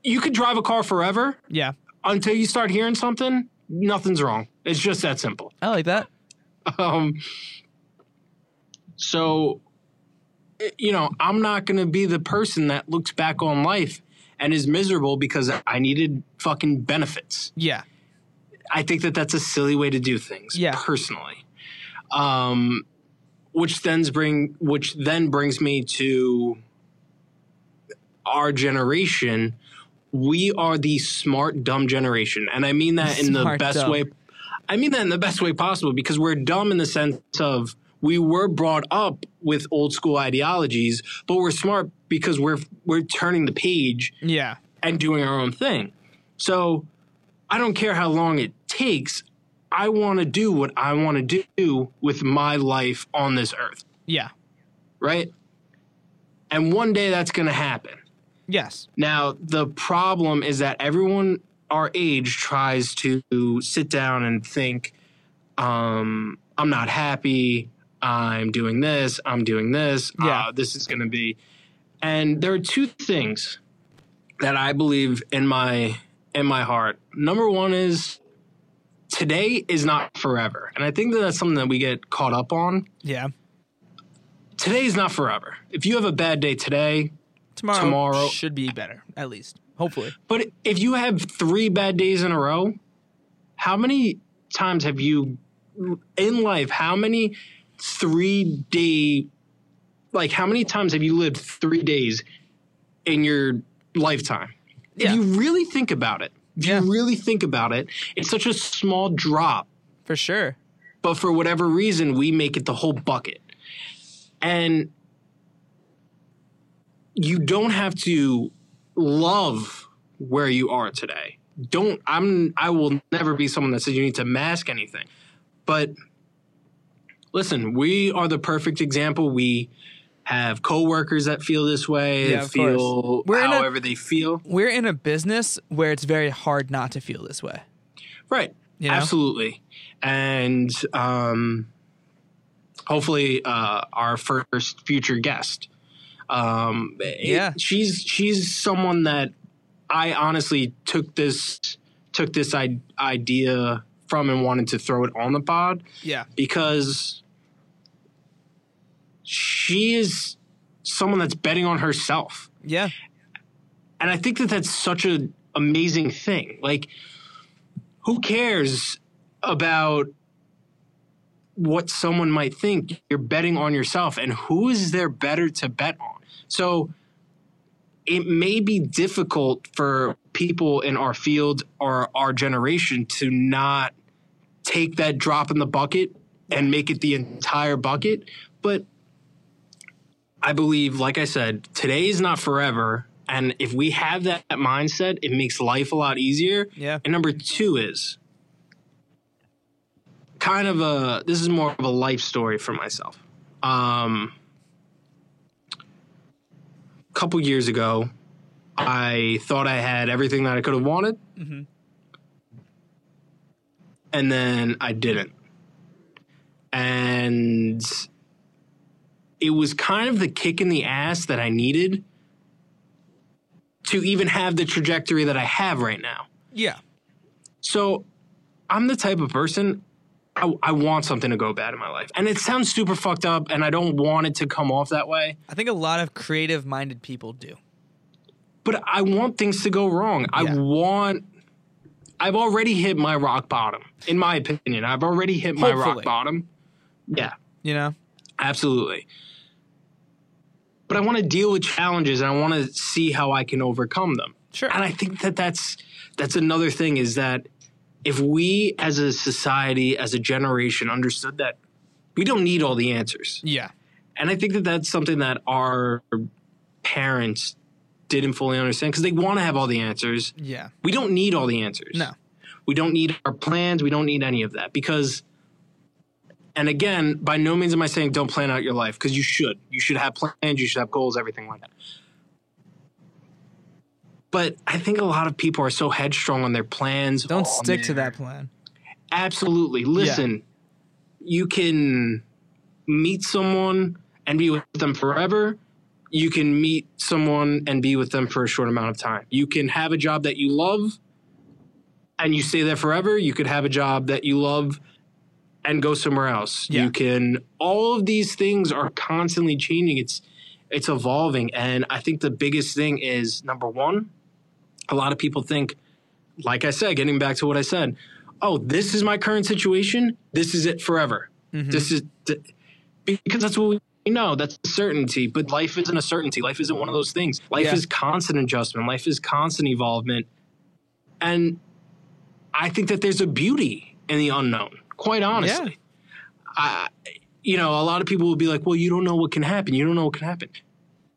you could drive a car forever Yeah. until you start hearing something. Nothing's wrong. It's just that simple. I like that. Um, so, you know, I'm not going to be the person that looks back on life and is miserable because I needed fucking benefits. Yeah. I think that that's a silly way to do things. Yeah. Personally, Um, which then bring which then brings me to our generation. We are the smart dumb generation, and I mean that in the best dumb. way. I mean that in the best way possible because we're dumb in the sense of we were brought up with old school ideologies, but we're smart because we're we're turning the page Yeah. and doing our own thing. So I don't care how long it takes. I want to do what I want to do with my life on this earth, Yeah. right? And one day that's going to happen. Yes. Now, the problem is that everyone our age tries to sit down and think, um, I'm not happy. I'm doing this. I'm doing this. Yeah. Uh, this is going to be. And there are two things that I believe in my in my heart. Number one is today is not forever, and I think that that's something that we get caught up on. Yeah. Today is not forever. If you have a bad day today, Tomorrow, Tomorrow- should be better, at least. Hopefully. But if you have three bad days in a row, how many times have you in life? How many three day, like how many times have you lived three days in your lifetime? Yeah. If you really think about it, if Yeah. you really think about it, it's such a small drop, For sure. but for whatever reason, we make it the whole bucket. And you don't have to love where you are today. Don't I'm I will never be someone that says you need to mask anything. But listen, we are the perfect example. We have coworkers that feel this way, Yeah, feel We're in a- however they feel. We're in a business where it's very hard not to feel this way. Right. You know? Absolutely. And um, hopefully, uh, our first future guest. Um, it- Yeah. she's she's someone that I honestly took this took this I- idea from and wanted to throw it on the pod Yeah. because she is someone that's betting on herself Yeah. and I think that that's such an amazing thing. Like, who cares about what someone might think? You're betting on yourself, and who is there better to bet on? So, it may be difficult for people in our field or our generation to not take that drop in the bucket and make it the entire bucket, but I believe, like I said, today is not forever. And if we have that mindset, it makes life a lot easier. Yeah. And number two is kind of a this is more of a life story for myself. Um, couple years ago, I thought I had everything that I could have wanted. Mhm. And then I didn't. And it was kind of the kick in the ass that I needed to even have the trajectory that I have right now. Yeah. So I'm the type of person I, I want something to go bad in my life. And it sounds super fucked up and I don't want it to come off that way, I think a lot of creative minded people do. but I want things to go wrong. I want I've already hit my rock bottom, in my opinion. I've already hit my rock bottom. Yeah. You know? Absolutely. But I want to deal with challenges and I want to see how I can overcome them. Sure. And I think that that's that's another thing is that if we as a society, as a generation understood that we don't need all the answers. Yeah. And I think that that's something that our parents didn't fully understand because they want to have all the answers. Yeah. We don't need all the answers. No. We don't need our plans. We don't need any of that because, and again, by no means am I saying don't plan out your life because you should. You should have plans. You should have goals, everything like that. But I think a lot of people are so headstrong on their plans. Don't on stick to that plan. Absolutely. Listen, you can meet someone and be with them forever. You can meet someone and be with them for a short amount of time. You can have a job that you love and you stay there forever. You could have a job that you love and go somewhere else. Yeah. You can all of these things are constantly changing. It's it's evolving and I think the biggest thing is number 1, a lot of people think like I said, getting back to what I said, oh, this is my current situation. This is it forever. Mm-hmm. This is th- because that's what we know. That's certainty. But life isn't a certainty. Life isn't one of those things. Life Yeah. is constant adjustment. Life is constant evolvement. And I think that there's a beauty in the unknown. Quite honestly, I, you know, a lot of people will be like, "Well, you don't know what can happen. You don't know what can happen."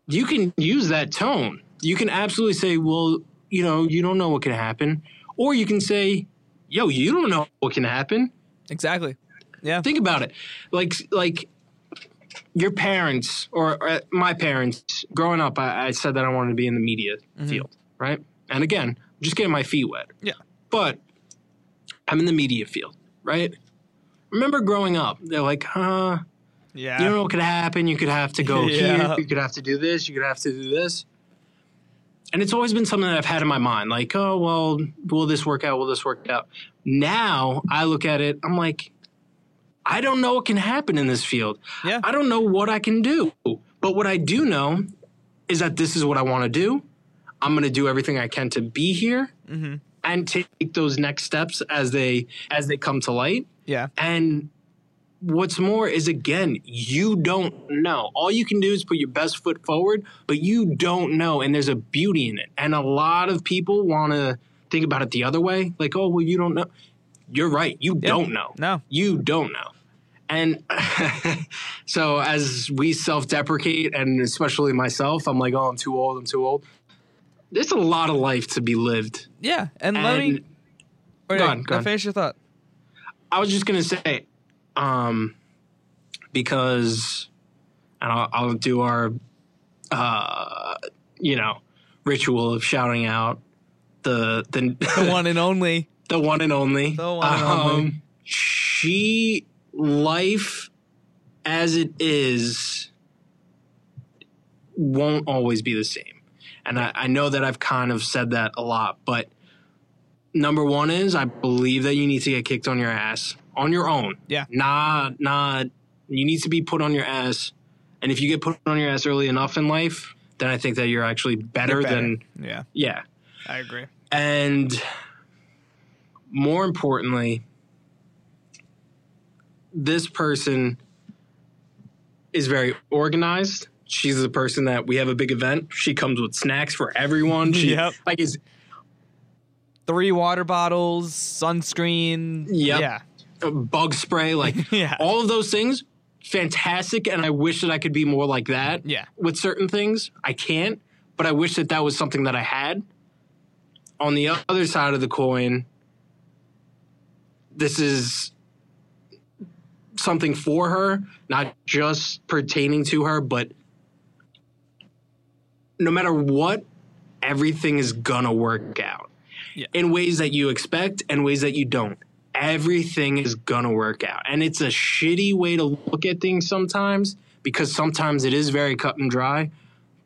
You can use that tone. You can absolutely say, "Well, you know, you don't know what can happen," or you can say, "Yo, you don't know what can happen." Exactly. Yeah. think about it like like your parents or, or my parents growing up I, I said that i wanted to be in the media mm-hmm. field right and again just getting my feet wet Yeah. but i'm in the media field right remember growing up they're like huh Yeah. you don't know what could happen you could have to go Yeah. here you could have to do this you could have to do this and it's always been something that i've had in my mind like oh well will this work out will this work out now i look at it i'm like i don't know what can happen in this field Yeah. i don't know what i can do but what i do know is that this is what i want to do i'm going to do everything i can to be here Mm-hmm. and take those next steps as they as they come to light yeah. and what's more is again, you don't know. All you can do is put your best foot forward, but you don't know. And there's a beauty in it. And a lot of people want to think about it the other way like, oh, well, you don't know. You're right. You don't know. No. You don't know. And so as we self deprecate, and especially myself, I'm like, oh, I'm too old. I'm too old. There's a lot of life to be lived. Yeah. And, let me. And Go yeah, on, go on. Finish your thought. I was just gonna say, um, because, and I'll, I'll do our, uh, you know, ritual of shouting out the the The one and only. the one and only. The one and only. Um, she life as it is won't always be the same. And I, I know that I've kind of said that a lot, but number one is I believe that you need to get kicked on your ass on your own. Yeah. Not not you need to be put on your ass. And if you get put on your ass early enough in life, then I think that you're actually better, Better. than Yeah. yeah. I agree. And more importantly, this person is very organized. She's the person that we have a big event. She comes with snacks for everyone. She Yep. like is Three water bottles, sunscreen. Yep. Yeah. Bug spray, like Yeah. all of those things. Fantastic, and I wish that I could be more like that. Yeah. with certain things, I can't. But I wish that that was something that I had. On the other side of the coin, this is something for her, not just pertaining to her, but no matter what, everything is gonna work out Yeah. in ways that you expect and ways that you don't. Everything is gonna work out. And it's a shitty way to look at things sometimes because sometimes it is very cut and dry,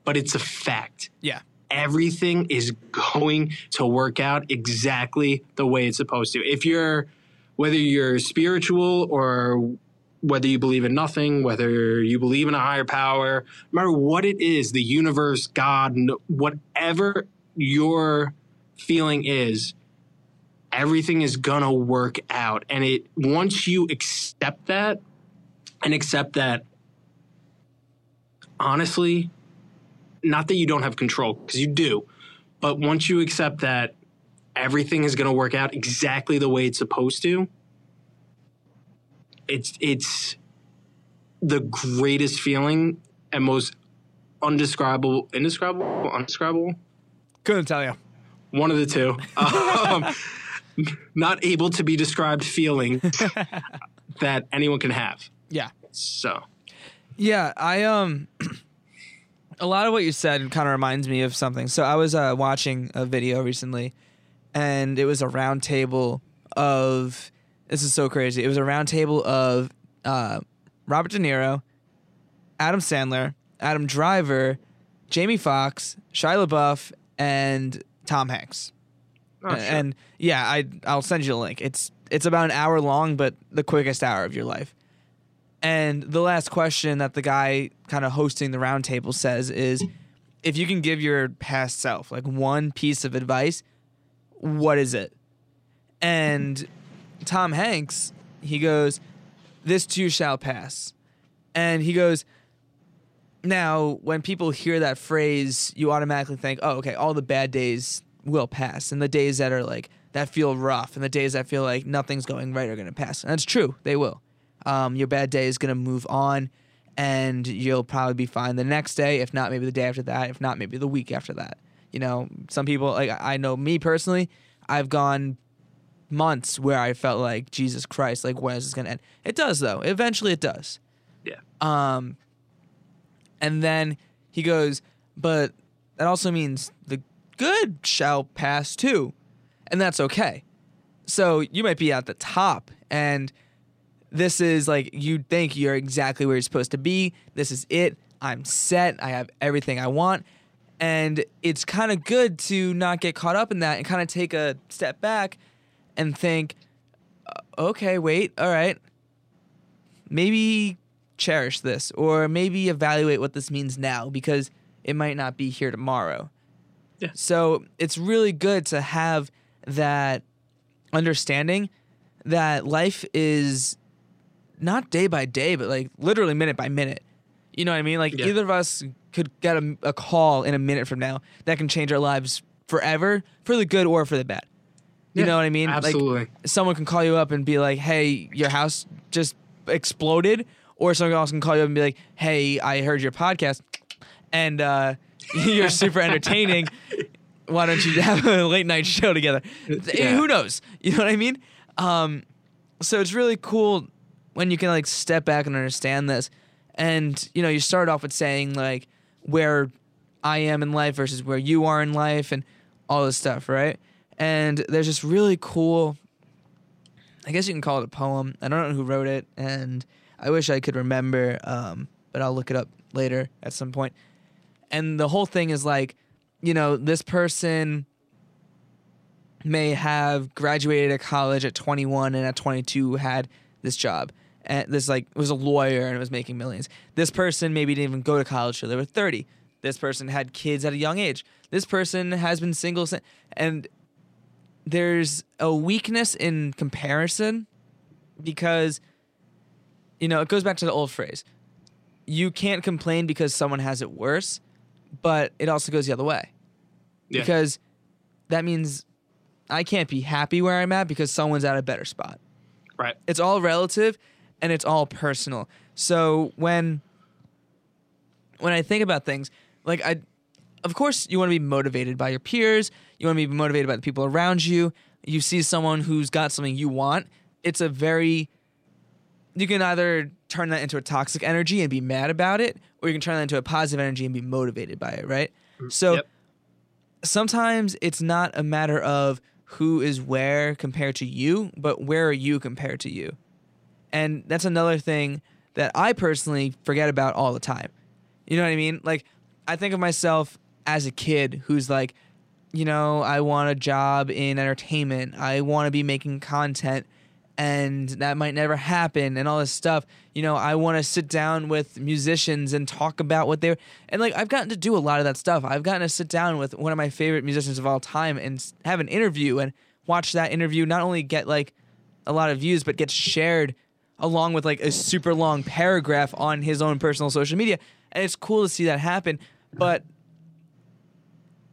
but it's a fact Yeah. everything is going to work out exactly the way it's supposed to. If you're, whether you're spiritual or whether you believe in nothing, whether you believe in a higher power, no matter what it is, the universe, God, whatever your feeling is, everything is gonna work out. And it once you accept that and accept that honestly, not that you don't have control because you do but once you accept that everything is going to work out exactly the way it's supposed to it's it's the greatest feeling and most undescribable indescribable undescribable Couldn't tell you. one of the two um, not able to be described feeling that anyone can have Yeah. so Yeah, I um a lot of what you said kind of reminds me of something. So I was uh, watching a video recently and it was a round table of this is so crazy. It was a round table of uh, Robert De Niro, Adam Sandler, Adam Driver, Jamie Foxx, Shia LaBeouf, and Tom Hanks. Oh, sure. And yeah, I I'll send you a link. It's it's about an hour long, but the quickest hour of your life. And the last question that the guy kind of hosting the roundtable says is, if you can give your past self like one piece of advice, what is it? And Tom Hanks, he goes, this too shall pass. And he goes, now, when people hear that phrase, you automatically think, oh, okay, all the bad days will pass. And the days that are like, that feel rough, and the days that feel like nothing's going right are going to pass. And that's true, they will. Um, your bad day is going to move on, and you'll probably be fine the next day. If not, maybe the day after that. If not, maybe the week after that. You know, some people, like I know me personally, I've gone months where I felt like, Jesus Christ, like, when is this going to end? It does, though. Eventually, it does. Yeah. Um, and then he goes, but that also means the good shall pass too. And that's okay. So you might be at the top and this is like you think you're exactly where you're supposed to be. This is it. I'm set. I have everything I want. And it's kind of good to not get caught up in that and kind of take a step back and think, "Uh, okay, wait, all right. Maybe cherish this or maybe evaluate what this means now because it might not be here tomorrow. Yeah. So it's really good to have that understanding that life is not day by day, but like literally minute by minute. You know what I mean? Like Yeah. either of us could get a, a call in a minute from now that can change our lives forever for the good or for the bad. You Yeah, know what I mean? Like, Absolutely. someone can call you up and be like, "Hey, your house just exploded," or someone else can call you up and be like, "Hey, I heard your podcast, and uh, you're super entertaining. Why don't you have a late night show together?" Yeah. Who knows? You know what I mean? Um, so it's really cool when you can like step back and understand this, and you know, you start off with saying like where I am in life versus where you are in life, and all this stuff, right? And there's this really cool I guess you can call it a poem. I don't know who wrote it, and I wish I could remember, um, but I'll look it up later at some point. And the whole thing is like, you know, this person may have graduated at college at 21 and at 22 had this job. And this like was a lawyer and was making millions. This person maybe didn't even go to college till they were 30. This person had kids at a young age. This person has been single since and there's a weakness in comparison because you know it goes back to the old phrase you can't complain because someone has it worse but it also goes the other way Yeah. because that means i can't be happy where i'm at because someone's at a better spot right. it's all relative and it's all personal so when when i think about things like i of course you want to be motivated by your peers you want to be motivated by the people around you you see someone who's got something you want it's a very you can either turn that into a toxic energy and be mad about it or you can turn that into a positive energy and be motivated by it right mm, so Yep. sometimes it's not a matter of who is where compared to you, but where are you compared to you? And that's another thing that I personally forget about all the time. You know what I mean? Like, I think of myself as a kid who's like, you know, I want a job in entertainment. I want to be making content and that might never happen and all this stuff. You know, I want to sit down with musicians and talk about what they're and like I've gotten to do a lot of that stuff. I've gotten to sit down with one of my favorite musicians of all time and have an interview and watch that interview not only get like a lot of views but get shared along with like a super long paragraph on his own personal social media. And it's cool to see that happen, but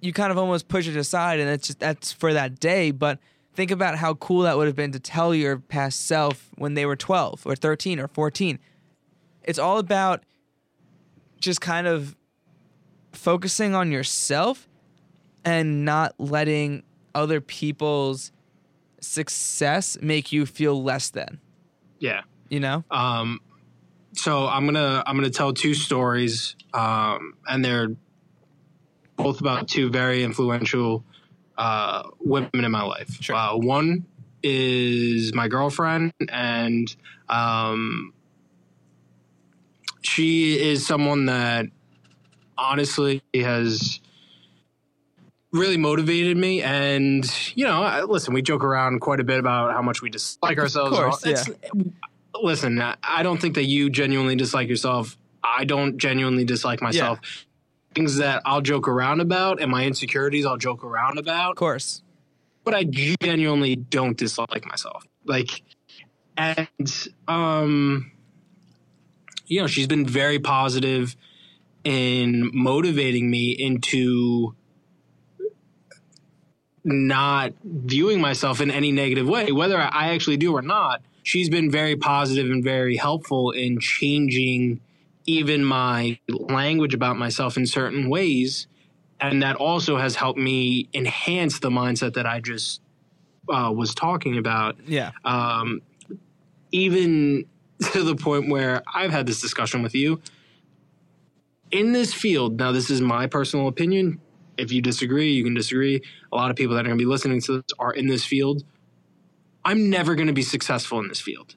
you kind of almost push it aside and it's just that's for that day but think about how cool that would have been to tell your past self when they were 12 or 13 or 14 it's all about just kind of focusing on yourself and not letting other people's success make you feel less than. Yeah. you know? Um, so I'm gonna I'm gonna tell two stories, um, and they're both about two very influential uh, women in my life. Sure. Uh, one is my girlfriend, and um, she is someone that honestly has really motivated me and you know I- listen we joke around quite a bit about how much we dislike ourselves course, it's- listen I- i don't think that you genuinely dislike yourself. I don't genuinely dislike myself things that i'll joke around about and my insecurities i'll joke around about. of course but i genuinely don't dislike myself like and um, you know, she's been very positive in motivating me into not viewing myself in any negative way, whether I actually do or not. She's been very positive and very helpful in changing even my language about myself in certain ways. And that also has helped me enhance the mindset that I just uh, was talking about. Yeah. Um, even to the point where I've had this discussion with you. In this field, now this is my personal opinion. If you disagree, you can disagree. A lot of people that are going to be listening to this are in this field. I'm never going to be successful in this field.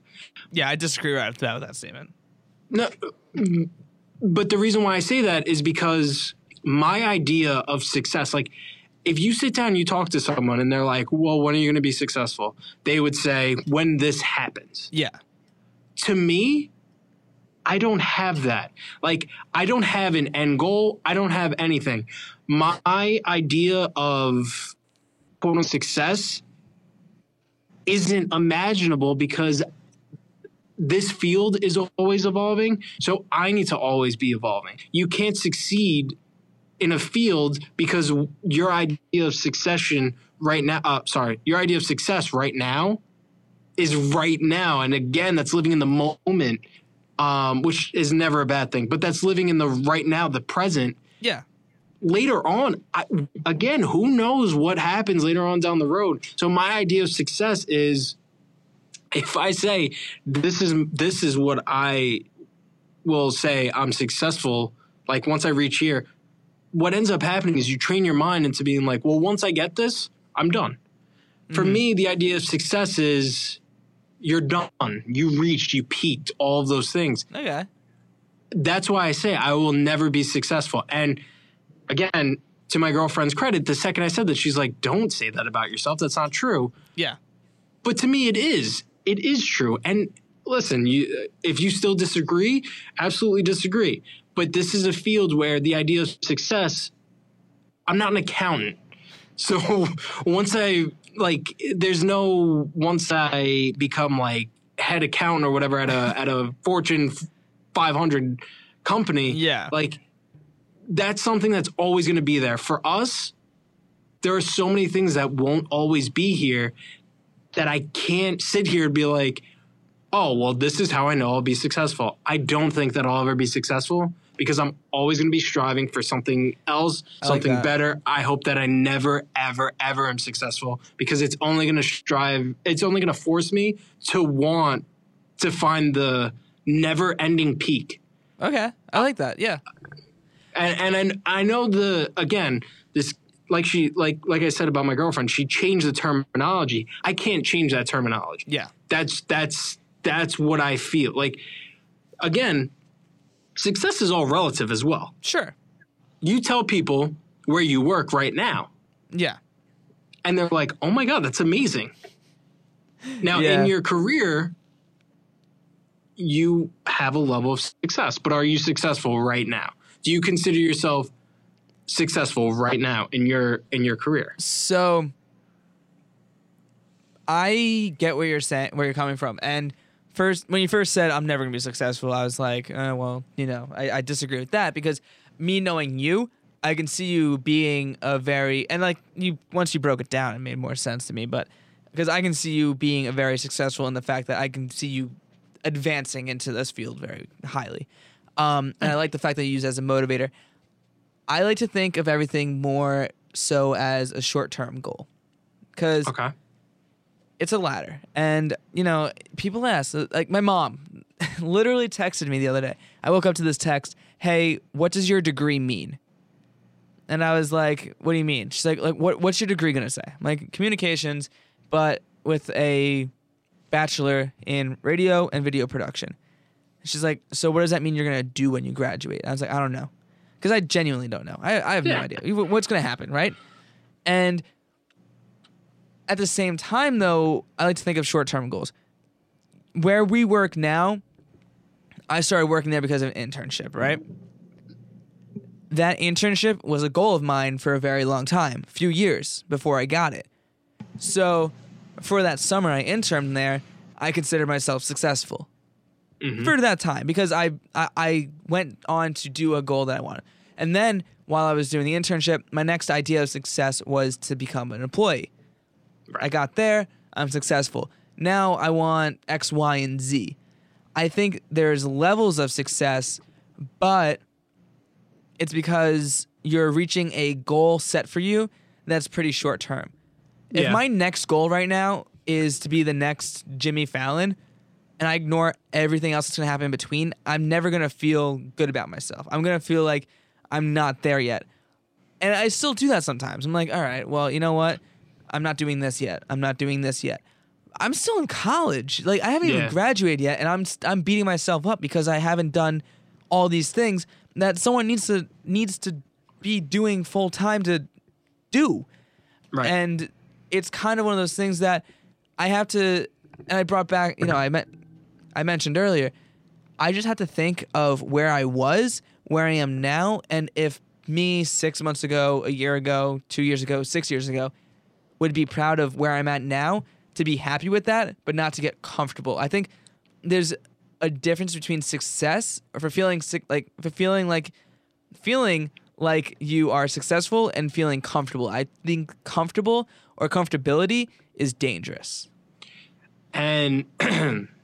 Yeah, I disagree right with that, with that statement. No, but the reason why I say that is because my idea of success, like if you sit down and you talk to someone and they're like, well, when are you going to be successful? They would say, when this happens. Yeah. To me, I don't have that. Like, I don't have an end goal. I don't have anything. My idea of quote unquote success isn't imaginable because this field is always evolving. So I need to always be evolving. You can't succeed in a field because your idea of succession right now, uh, sorry, your idea of success right now is right now. And again, that's living in the moment, um, which is never a bad thing, but that's living in the right now, the present. Yeah. Later on, I, again, who knows what happens later on down the road? So my idea of success is if I say this is this is what I will say I'm successful, like once I reach here, what ends up happening is you train your mind into being like, well, once I get this, I'm done. For mm-hmm. me, the idea of success is you're done. You reached, you peaked, all of those things. Okay. That's why I say I will never be successful. And again, to my girlfriend's credit, the second I said that, she's like, don't say that about yourself. That's not true. Yeah. But to me, it is. It is true. And listen, you, if you still disagree, absolutely disagree. But this is a field where the idea of success, I'm not an accountant. So once I, like, there's no, once I become like head accountant or whatever at a, at a Fortune 500 company, Yeah. like, that's something that's always going to be there. For us, there are so many things that won't always be here that I can't sit here and be like, oh, well, this is how I know I'll be successful. I don't think that I'll ever be successful because I'm always going to be striving for something else, I like something that. better. I hope that I never, ever, ever am successful because it's only going to strive, it's only going to force me to want to find the never ending peak. Okay. I like that. Yeah. and and I, I know the again this like she like like I said about my girlfriend she changed the terminology I can't change that terminology Yeah. that's that's that's what I feel like again success is all relative as well Sure. you tell people where you work right now Yeah. and they're like oh my god that's amazing now Yeah. in your career you have a level of success but are you successful right now do you consider yourself successful right now in your in your career So I get where you're saying where you're coming from. And first when you first said I'm never gonna be successful, I was like, uh, well, you know, I, I disagree with that because me knowing you, I can see you being a very and like you once you broke it down, it made more sense to me. But because I can see you being a very successful in the fact that I can see you advancing into this field very highly. Um, and I like the fact that you use it as a motivator. I like to think of everything more so as a short term goal because okay it's a ladder. And, you know, people ask, like my mom literally texted me the other day. I woke up to this text, hey, what does your degree mean? And I was like, what do you mean? She's like, like what, what's your degree going to say? I'm like, communications, but with a bachelor in radio and video production. She's like, so what does that mean you're going to do when you graduate? I was like, I don't know. Because I genuinely don't know. I, I have no idea. What's going to happen, right? And at the same time, though, I like to think of short term goals. Where we work now, I started working there because of an internship, right? That internship was a goal of mine for a very long time, a few years before I got it. So, for that summer I interned there, I consider myself successful Mhm. for that time because I, I I went on to do a goal that I wanted. And then while I was doing the internship, my next idea of success was to become an employee. I got there, I'm successful. Now I want X, Y, and Z. I think there's levels of success, but it's because you're reaching a goal set for you that's pretty short term. If my next goal right now is to be the next Jimmy Fallon, and I ignore everything else that's gonna happen in between, I'm never gonna feel good about myself. I'm gonna feel like I'm not there yet. And I still do that sometimes. I'm like, all right, well, you know what? I'm not doing this yet. I'm not doing this yet. I'm still in college. Like I haven't Yeah. even graduated yet, and I'm I'm beating myself up because I haven't done all these things that someone needs to needs to be doing full time to do. Right. And it's kind of one of those things that I have to and I brought back, you know, I meant I mentioned earlier, I just have to think of where I was, where I am now, and if me 6 months ago, a year ago, 2 years ago, 6 years ago would be proud of where I'm at now to be happy with that, but not to get comfortable. I think there's a difference between success or for feeling sick like for feeling like feeling like you are successful and feeling comfortable. I think comfortable or comfortability is dangerous. And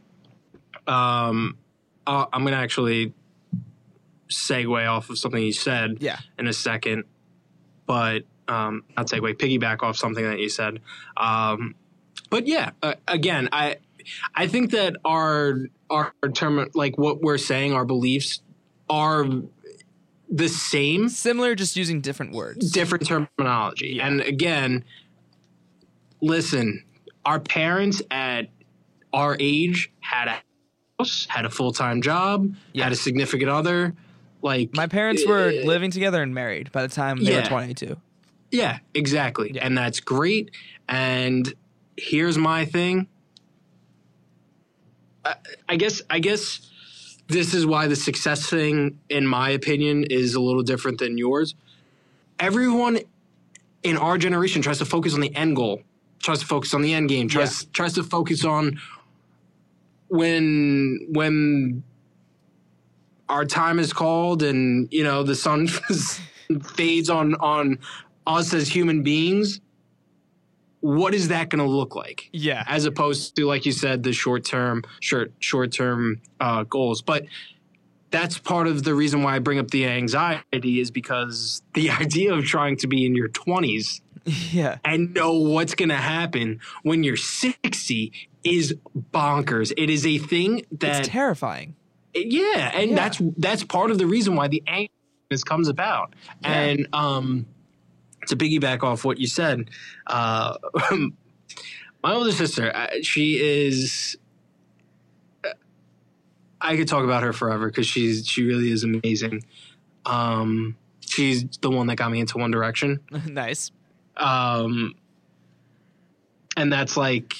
um, uh, I'm gonna actually segue off of something you said Yeah. in a second, but um, not segue, piggyback off something that you said. Um, but yeah, uh, again, I I think that our our term, like what we're saying, our beliefs are the same Similar, just using different words. different terminology. And again, listen, our parents at our age had a had a full time job, Yeah. had a significant other. Like My parents were uh, living together and married by the time they Yeah. were 22. Yeah, exactly. Yeah. And that's great. And here's my thing. I, I guess I guess this is why the success thing, in my opinion, is a little different than yours. Everyone in our generation tries to focus on the end goal, tries to focus on the end game, tries tries to focus on when when our time is called and you know the sun fades on on us as human beings what is that going to look like Yeah. as opposed to like you said the short term short short term uh, goals but that's part of the reason why i bring up the anxiety is because the idea of trying to be in your 20s Yeah. and know what's going to happen when you're 60 is bonkers it is a thing that It's terrifying. yeah, and Yeah. that's that's part of the reason why the anxiousness comes about. Yeah. And um, to piggyback off what you said, uh, my older sister, uh, she is. I could talk about her forever because she's she really is amazing. Um, she's the one that got me into One Direction nice. Um, and that's like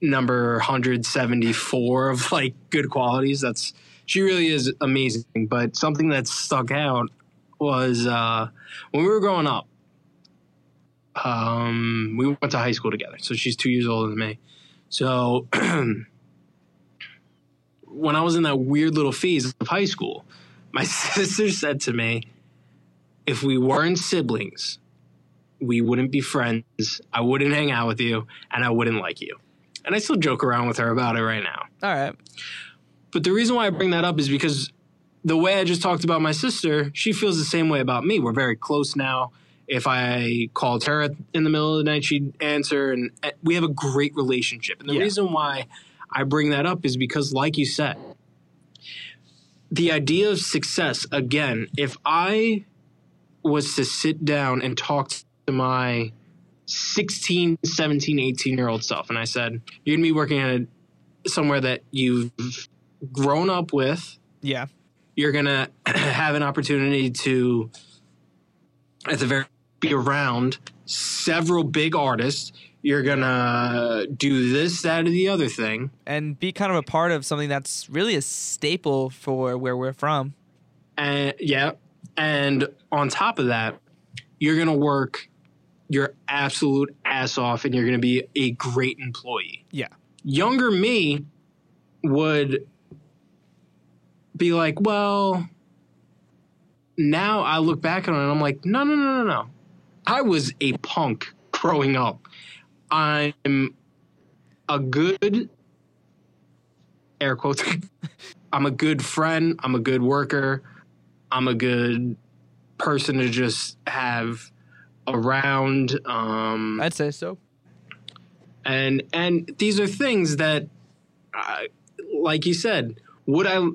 number 174 of like good qualities. That's she really is amazing. But something that stuck out was uh when we were growing up um we went to high school together. So she's two years older than me. So when i was in that weird little phase of high school my sister said to me if we weren't siblings we wouldn't be friends. I wouldn't hang out with you, and I wouldn't like you. And I still joke around with her about it right now. All right. But the reason why I bring that up is because the way I just talked about my sister, she feels the same way about me. We're very close now. If I called her in the middle of the night, she'd answer, and uh, we have a great relationship. And the Yeah. reason why I bring that up is because, like you said, the idea of success, again, if I was to sit down and talk to my 16, 17, 18 year old self, and I said, You're going to be working at a, somewhere that you've grown up with, Yeah. you're going to have an opportunity to, at the very be around several big artists. You're going to do this, that, or the other thing. And be kind of a part of something that's really a staple for where we're from. And yeah. And on top of that, you're going to work your absolute ass off and you're going to be a great employee. Yeah. younger me would be like, well, now I look back on it and I'm like, no, no, no, no, no. I was a punk growing up. I'm a good air quotes. I'm a good friend. I'm a good worker. I'm a good person to just have around. Um, I'd say so. and and these are things that, uh, like you said, would I?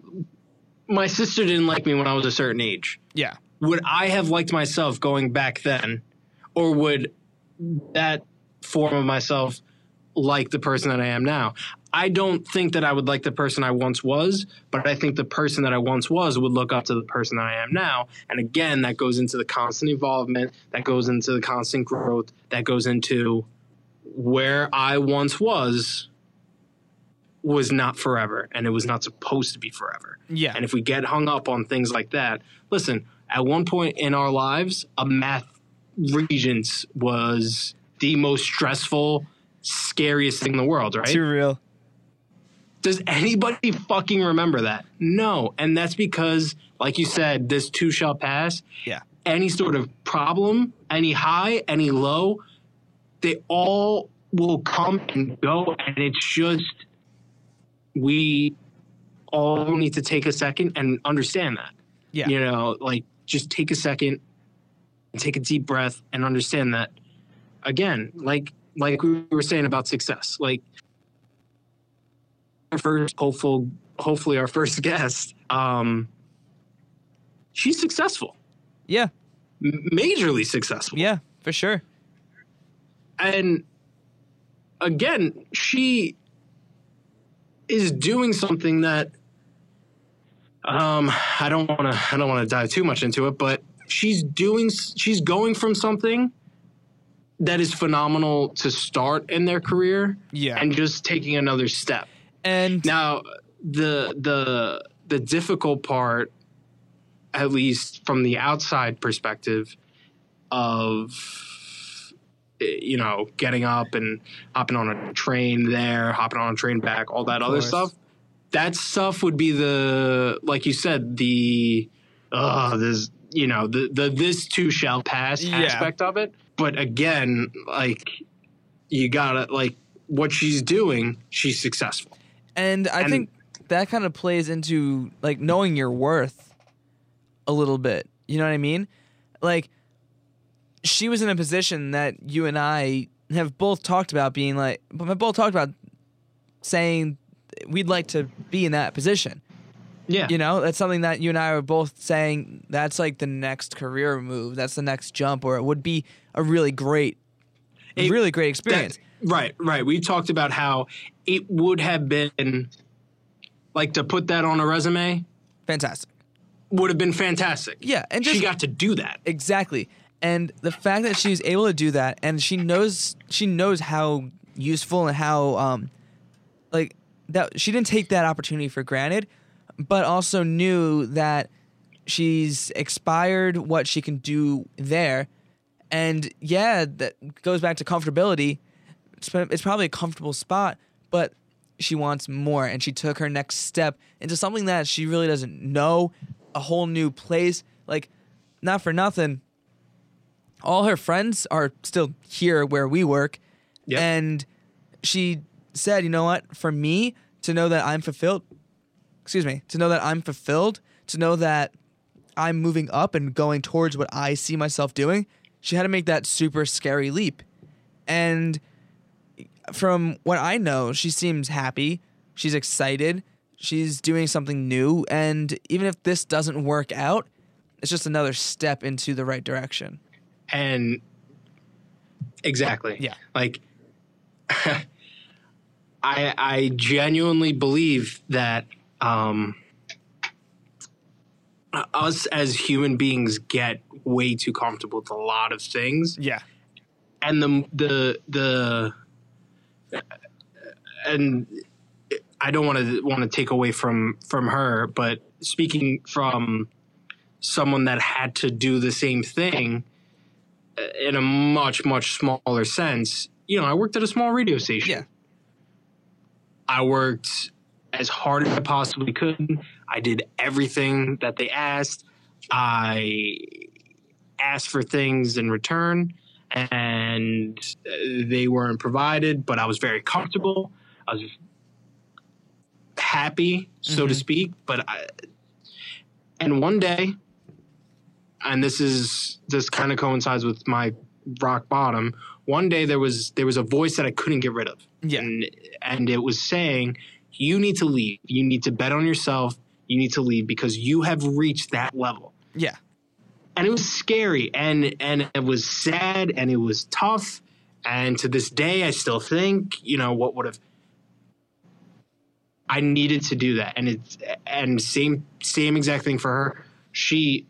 My sister didn't like me when I was a certain age. Yeah. Would I have liked myself going back then, or would that form of myself like the person that I am now? I don't think that I would like the person I once was, but I think the person that I once was would look up to the person that I am now. And again, that goes into the constant involvement, that goes into the constant growth, that goes into where I once was was not forever and it was not supposed to be forever. Yeah. And if we get hung up on things like that, listen, at one point in our lives, a math regents was the most stressful, scariest thing in the world, right? Too real. Does anybody fucking remember that? No. And that's because, like you said, this too shall pass. Yeah. Any sort of problem, any high, any low, they all will come and go. And it's just, we all need to take a second and understand that. Yeah. You know, like just take a second and take a deep breath and understand that again, like like we were saying about success. Like first hopeful hopefully our first guest, um she's successful. Yeah. Majorly successful. Yeah. For sure. and again she is doing something that um i don't want to i don't want to dive too much into it but she's doing she's going from something that is phenomenal to start in their career Yeah. and just taking another step And now the the the difficult part at least from the outside perspective of you know getting up and hopping on a train there hopping on a train back all that other stuff that stuff would be the like you said the uh this you know the the this too shall pass Yeah. aspect of it. But again like you gotta like what she's doing she's successful And I And- think that kind of plays into like knowing your worth a little bit. You know what I mean? Like she was in a position that you and I have both talked about being like but have both talked about saying we'd like to be in that position. yeah You know, that's something that you and I are both saying that's like the next career move. That's the next jump or it would be a really great It- really great That- experience. right, right. We talked about how it would have been like to put that on a resume Fantastic. would have been fantastic. Yeah, and she got to do that. Exactly. And the fact that she's able to do that and she knows she knows how useful and how um like that she didn't take that opportunity for granted, but also knew that she's expired what she can do there. And yeah, that goes back to comfortability. It's, it's probably a comfortable spot, but she wants more and she took her next step into something that she really doesn't know, a whole new place. Like not for nothing, all her friends are still here where we work. Yep. And she said, you know what? For me to know that I'm fulfilled, excuse me, to know that I'm fulfilled, to know that I'm moving up and going towards what I see myself doing, she had to make that super scary leap. And from what I know, she seems happy. She's excited. She's doing something new. And even if this doesn't work out, it's just another step into the right direction. And exactly. Yeah. Like I I genuinely believe that um us as human beings get way too comfortable with a lot of things Yeah. and the the the and I don't want to want to take away from from her, but speaking from someone that had to do the same thing uh, in a much much smaller sense, you know, I worked at a small radio station. Yeah. I worked as hard as I possibly could. I did everything that they asked. I asked for things in return, and uh, they weren't provided. But I was very comfortable. I was happy, so to Mhm. speak. But I, and one day, and this is this kind of coincides with my rock bottom. One day there was there was a voice that I couldn't get rid of, Yeah. and and it was saying, "You need to leave. You need to bet on yourself. You need to leave because you have reached that level." Yeah. And it was scary and and it was sad and it was tough. And to this day i still think you know what would have i needed to do that. And it's and same same exact thing for her. She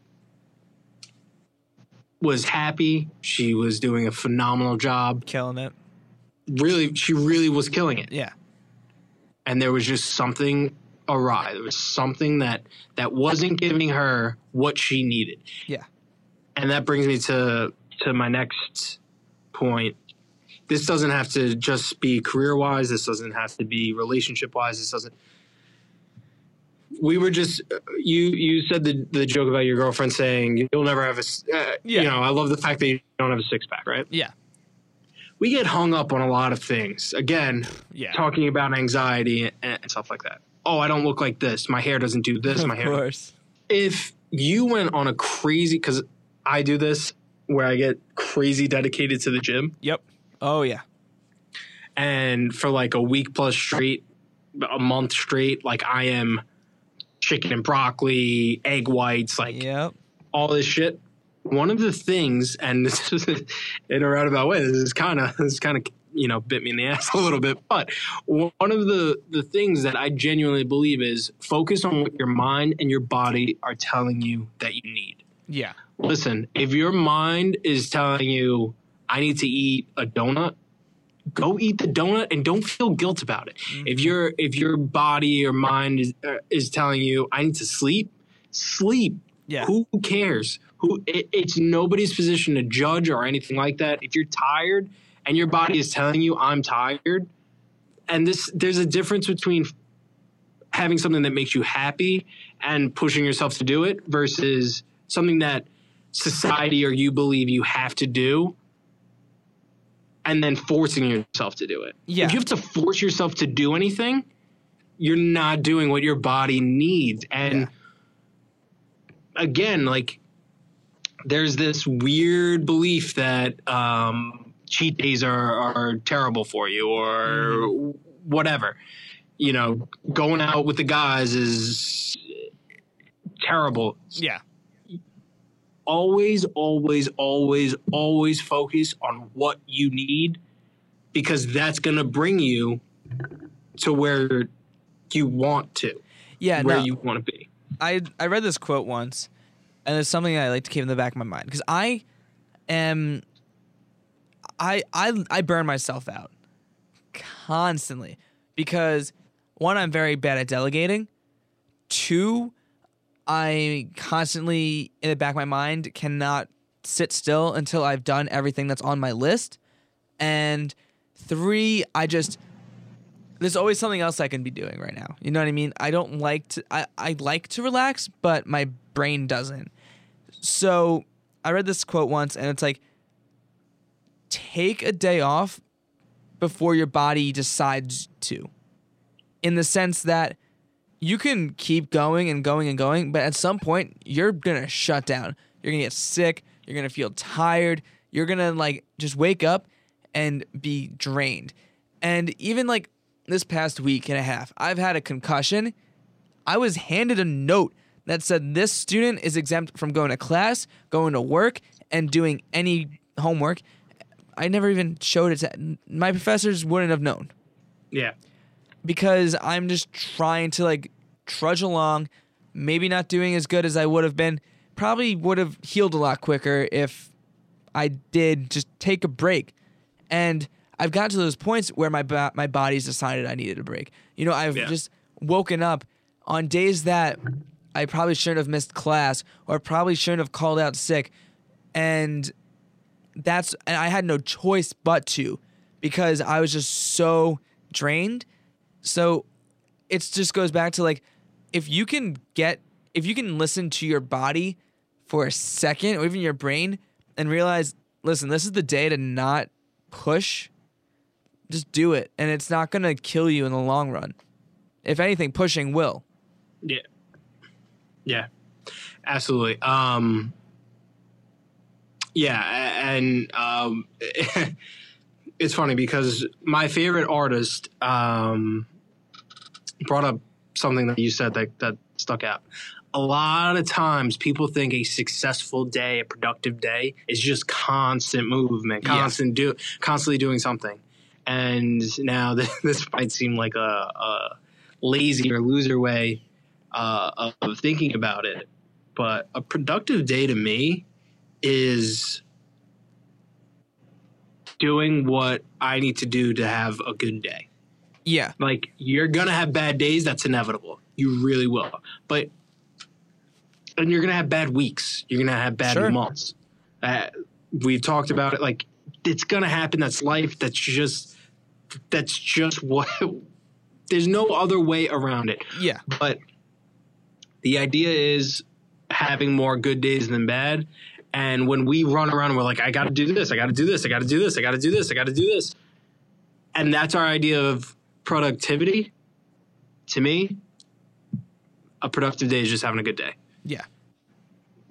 was happy. She was doing a phenomenal job. Killing it. really she really was killing it. Yeah. and there was just something awry. There was something that that wasn't giving her what she needed. Yeah. And that brings me to to my next point this doesn't have to just be career wise this doesn't have to be relationship wise this doesn't we were just you you said the the joke about your girlfriend saying you'll never have a. uh, Yeah. you know i love the fact that you don't have a six pack right Yeah. we get hung up on a lot of things again Yeah. talking about anxiety and, and stuff like that oh i don't look like this my hair doesn't do this my of hair course. if you went on a crazy because i do this where i get crazy dedicated to the gym Yep. Oh yeah. and for like a week plus straight a month straight like i am chicken and broccoli egg whites like Yep. all this shit one of the things and this is in a roundabout way this is kind of this kind of you know bit me in the ass a little bit but one of the the things that i genuinely believe is focus on what your mind and your body are telling you that you need Yeah. Listen, if your mind is telling you, I need to eat a donut, go eat the donut and don't feel guilt about it. If your if your body or mind is uh, is telling you, I need to sleep, sleep. Yeah. Who cares? Who it, it's nobody's position to judge or anything like that. If you're tired and your body is telling you, I'm tired, and this there's a difference between having something that makes you happy and pushing yourself to do it versus something that society or you believe you have to do and then forcing yourself to do it. Yeah. If you have to force yourself to do anything, you're not doing what your body needs. And Yeah. again, like there's this weird belief that um, cheat days are, are terrible for you or whatever. You know, going out with the guys is terrible. Yeah. Always, always, always, always focus on what you need because that's going to bring you to where you want to, Yeah. where no. you want to be. I I read this quote once, and it's something I like to keep in the back of my mind because I am I I I burn myself out constantly because one I'm very bad at delegating. Two, I constantly in the back of my mind cannot sit still until I've done everything that's on my list. And three, I just there's always something else I can be doing right now. You know what I mean? I don't like to I, I like to relax, but my brain doesn't. So I read this quote once and it's like take a day off before your body decides to. In the sense that you can keep going and going and going, but at some point you're gonna shut down. You're gonna get sick, you're gonna feel tired, you're gonna like just wake up and be drained. And even like this past week and a half, I've had a concussion. I was handed a note that said this student is exempt from going to class, going to work, and doing any homework. I never even showed it to my professors wouldn't have known Yeah. because I'm just trying to like trudge along, maybe not doing as good as I would have been. Probably would have healed a lot quicker if I did just take a break. And I've gotten to those points where my bo- my body's decided I needed a break. You know, I've Yeah. just woken up on days that I probably shouldn't have missed class or probably shouldn't have called out sick, and that's and I had no choice but to because I was just so drained. So it just goes back to like if you can get if you can listen to your body for a second or even your brain and realize, listen, this is the day to not push, just do it. And it's not going to kill you in the long run. If anything, pushing will. Yeah. Yeah. Absolutely. Um yeah, and um it's funny because my favorite artist um brought up something that you said that that stuck out. A lot of times people think a successful day, a productive day is just constant movement, Yeah. constant do constantly doing something. And now this might seem like a, a lazy or loser way uh, of thinking about it. But a productive day to me is doing what I need to do to have a good day. Yeah. Like you're gonna have bad days, that's inevitable. You really will. But and you're gonna have bad weeks. You're gonna have bad Sure. months. Uh, we talked about it. Like it's gonna happen. That's life. That's just that's just what. There's no other way around it. Yeah. But the idea is having more good days than bad. And when we run around and we're like, I got to do this, I got to do this, I got to do this, I got to do this, I got to do this. And that's our idea of productivity. To me, a productive day is just having a good day. Yeah.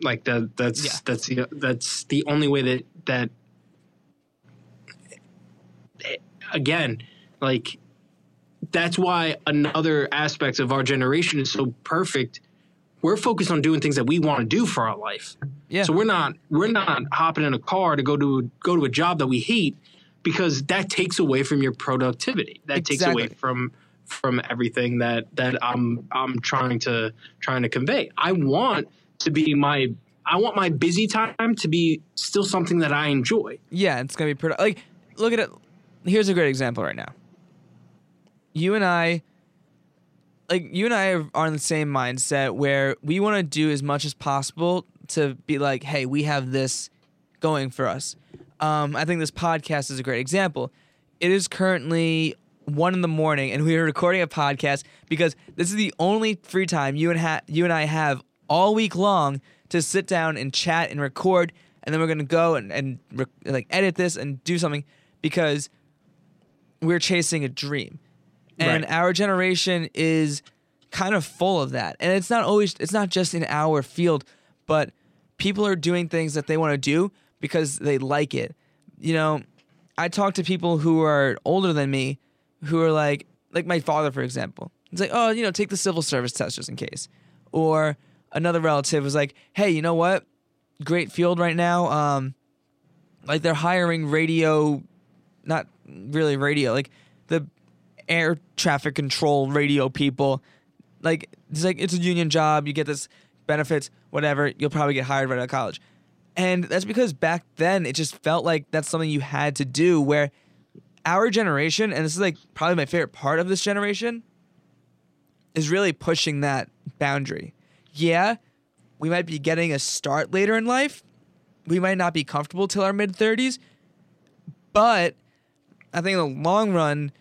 Like that. That's Yeah. that's the that's the only way that that. Again, like that's why another aspect of our generation is so perfect. We're focused on doing things that we want to do for our life. Yeah. So we're not we're not hopping in a car to go to go to a job that we hate because that takes away from your productivity. That takes away from from everything that that I'm I'm trying to trying to convey. I want to be my I want my busy time to be still something that I enjoy. Yeah, it's gonna be pretty. Like, look at it. Here's a great example right now. You and I, like, you and I are on the same mindset where we want to do as much as possible to be like, hey, we have this going for us. Um, I think this podcast is a great example. It is currently one in the morning, and we are recording a podcast because this is the only free time you and ha- you and I have all week long to sit down and chat and record, and then we're gonna go and and re- like edit this and do something because we're chasing a dream, and Right. our generation is kind of full of that, and it's not always it's not just in our field, but people are doing things that they want to do because they like it. You know, I talk to people who are older than me who are like like my father for example. It's like, "Oh, you know, take the civil service test just in case." Or another relative was like, "Hey, you know what? Great field right now. Um like they're hiring radio not really radio, like the air traffic control radio people. Like it's like it's a union job, you get this benefits, whatever, you'll probably get hired right out of college. And that's because back then it just felt like that's something you had to do where our generation, and this is like probably my favorite part of this generation, is really pushing that boundary. Yeah, we might be getting a start later in life. We might not be comfortable till our mid 30s, but I think in the long run,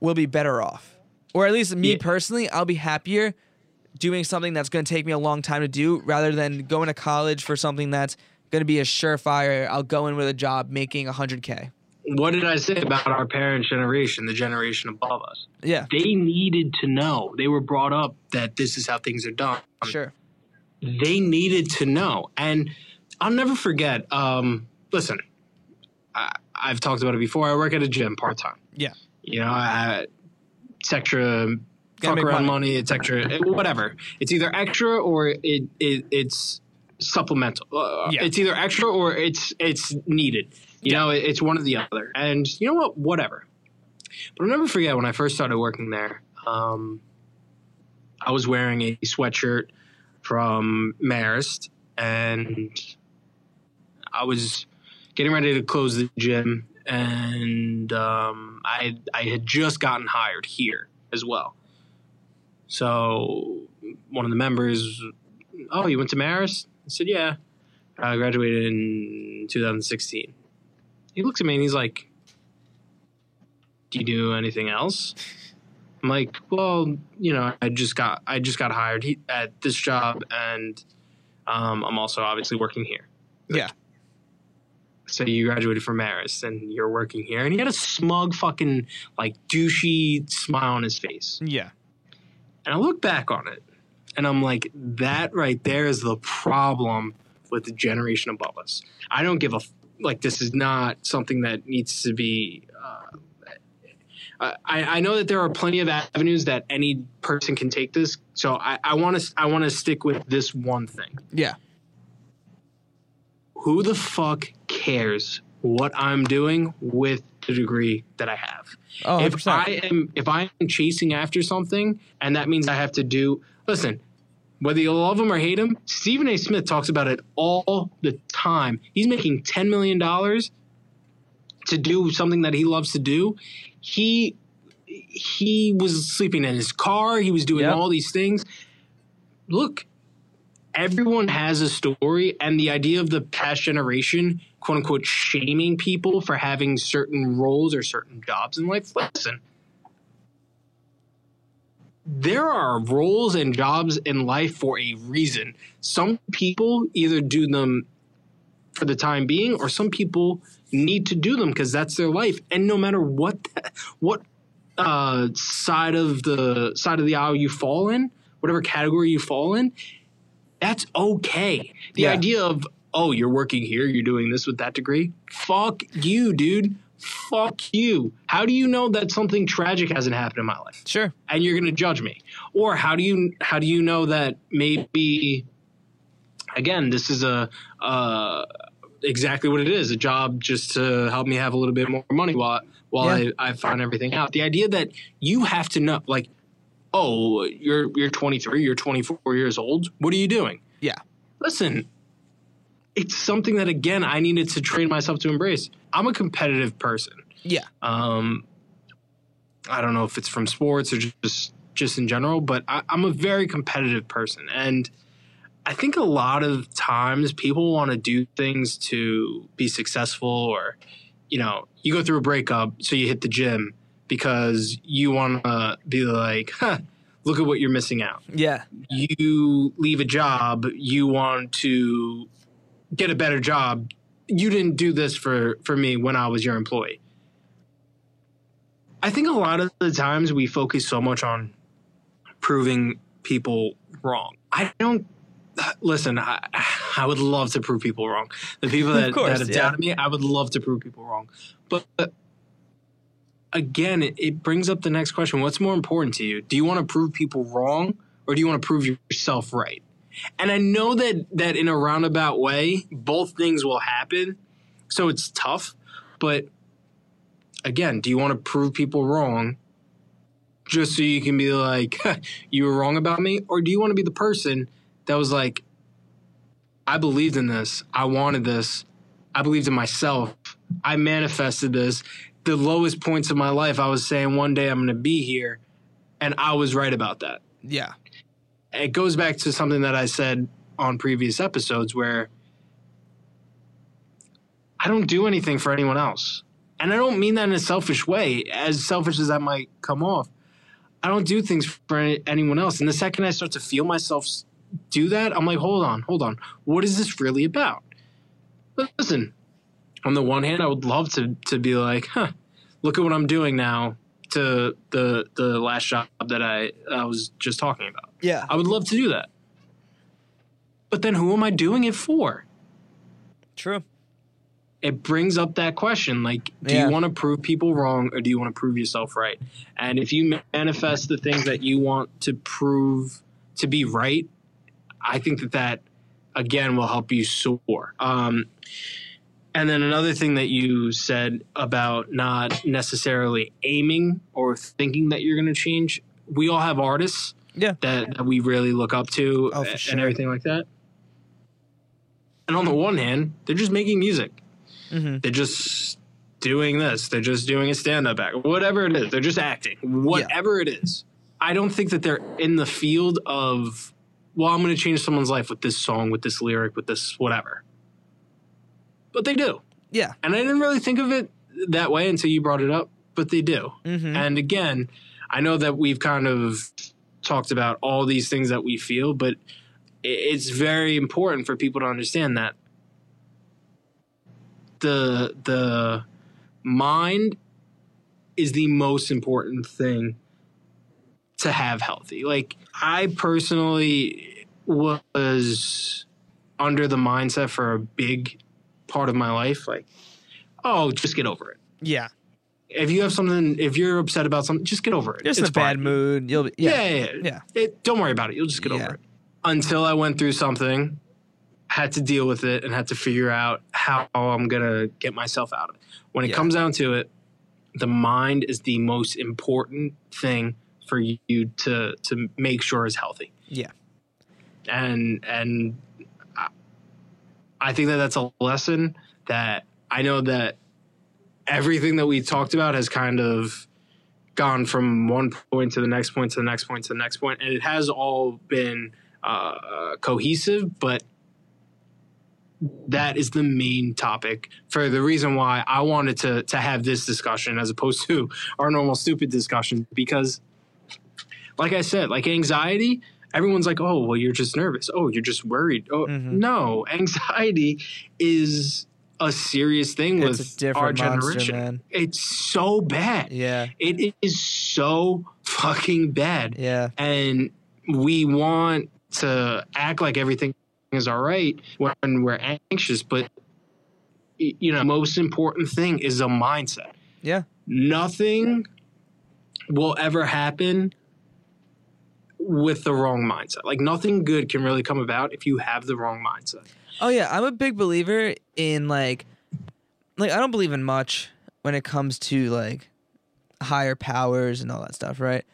we'll be better off. Or at least me Yeah. personally, I'll be happier doing something that's going to take me a long time to do rather than going to college for something that's going to be a surefire. I'll go in with a job making 100K. What did I say about our parents' generation, the generation above us? Yeah, They needed to know. They were brought up that this is how things are done. sure. they needed to know. And I'll never forget. Um, listen, I, I've talked about it before. I work at a gym part time. Yeah. You know, I, it's extra Gotta fuck around money. money. It's extra, it- whatever. It's either extra or it, it it's supplemental. Uh, Yeah. It's either extra or it's it's needed. You know, it's one or the other. And you know what? Whatever. But I'll never forget when I first started working there. Um, I was wearing a sweatshirt from Marist, and I was getting ready to close the gym, and um, I I had just gotten hired here as well. So one of the members, oh, you went to Marist? Said, yeah. I graduated in 2016. He looks at me and he's like, "Do you do anything else?" I'm like, well, you know, I just got I just got hired at this job, and um, I'm also obviously working here. Yeah. So you graduated from Marist, and you're working here, and he had a smug, fucking like douchey smile on his face. Yeah. And I look back on it, and I'm like, that right there is the problem with the generation above us. I don't give a f- like. This is not something that needs to be. Uh, I, I know that there are plenty of avenues that any person can take this. So I want to I want to stick with this one thing. Yeah. Who the fuck cares what I'm doing with the degree that I have? Oh, if 100%. I am if I am chasing after something and that means I have to do listen, whether you love him or hate him, Stephen A. Smith talks about it all the time. He's making ten million dollars to do something that he loves to do. He he was sleeping in his car, he was doing Yep. all these things. Look, everyone has a story and the idea of the past generation quote unquote shaming people for having certain roles or certain jobs in life listen there are roles and jobs in life for a reason some people either do them for the time being or some people need to do them because that's their life and no matter what what uh, side of the side of the aisle you fall in whatever category you fall in that's okay. The Yeah. idea of oh, you're working here, you're doing this with that degree. Fuck you, dude. Fuck you. How do you know that something tragic hasn't happened in my life? Sure. And you're going to judge me? Or how do you how do you know that maybe again, this is a uh exactly what it is, a job just to help me have a little bit more money while while Yeah. I, I find everything out. The idea that you have to know like oh, you're you're 23, you're 24 years old. What are you doing? Yeah. Listen, it's something that again I needed to train myself to embrace. I'm a competitive person. Yeah. Um, I don't know if it's from sports or just just in general, but I, I'm a very competitive person, and I think a lot of times people want to do things to be successful, or you know, you go through a breakup, so you hit the gym because you want to be like, huh, look at what you're missing out Yeah. you leave a job, you want to get a better job. You didn't do this for for me when I was your employee. I think a lot of the times we focus so much on proving people wrong. I don't listen. I, I would love to prove people wrong. The people that, course, that have yeah. doubted me, I would love to prove people wrong. But, but again, it, it brings up the next question: What's more important to you? Do you want to prove people wrong, or do you want to prove yourself right? And I know that that in a roundabout way, both things will happen. So it's tough, but again, do you want to prove people wrong just so you can be like, you were wrong about me? Or do you want to be the person that was like, I believed in this. I wanted this. I believed in myself. I manifested this. The lowest points of my life, I was saying one day I'm going to be here. And I was right about that Yeah. It goes back to something that I said on previous episodes where I don't do anything for anyone else. And I don't mean that in a selfish way, as selfish as that might come off. I don't do things for any, anyone else. And the second I start to feel myself do that, I'm like, hold on, hold on. What is this really about? Listen, on the one hand, I would love to to be like, huh, look at what I'm doing now to the the last job that I I was just talking about. Yeah. I would love to do that. But then who am I doing it for? True. It brings up that question like, do Yeah. you want to prove people wrong or do you want to prove yourself right? And if you manifest the things that you want to prove to be right, I think that that, again, will help you soar. Um, and then another thing that you said about not necessarily aiming or thinking that you're going to change, we all have artists Yeah. that, that we really look up to Oh, and sure. everything like that. And on the one hand, they're just making music. Mm-hmm. They're just doing this. They're just doing a stand up act. Whatever it is. They're just acting. Whatever it is. I don't think that they're in the field of, well, I'm going to change someone's life with this song, with this lyric, with this whatever. But they do. Yeah. And I didn't really think of it that way until you brought it up, but they do. Mm-hmm. And again, I know that we've kind of talked about all these things that we feel, but it's very important for people to understand that the the mind is the most important thing to have healthy. Like I personally was under the mindset for a big part of my life like oh just get over it. Yeah. If you have something if you're upset about something just get over it. Just in It's a bad mood. You'll be, Yeah, yeah. yeah, yeah. Yeah. It, don't worry about it. You'll just get Yeah. over it. Until I went through something, had to deal with it, and had to figure out how I'm gonna get myself out of it. When it comes down to it, the mind is the most important thing for you to to make sure is healthy. Yeah. And and I think that that's a lesson that I know that everything that we talked about has kind of gone from one point to the next point to the next point to the next point, and it has all been uh, cohesive. But that is the main topic for the reason why I wanted to to have this discussion as opposed to our normal stupid discussion because, like I said, like anxiety. Everyone's like, "Oh, well, you're just nervous. Oh, you're just worried." Oh, Mhm. no, anxiety is a serious thing with our generation. It's so bad. Yeah. It is so fucking bad. Yeah. And we want to act like everything is all right when we're anxious, but you know, most important thing is a mindset. Yeah. Nothing will ever happen with the wrong mindset. Like nothing good can really come about if you have the wrong mindset. Oh yeah, I'm a big believer in like like I don't believe in much when it comes to like higher powers and all that stuff, right?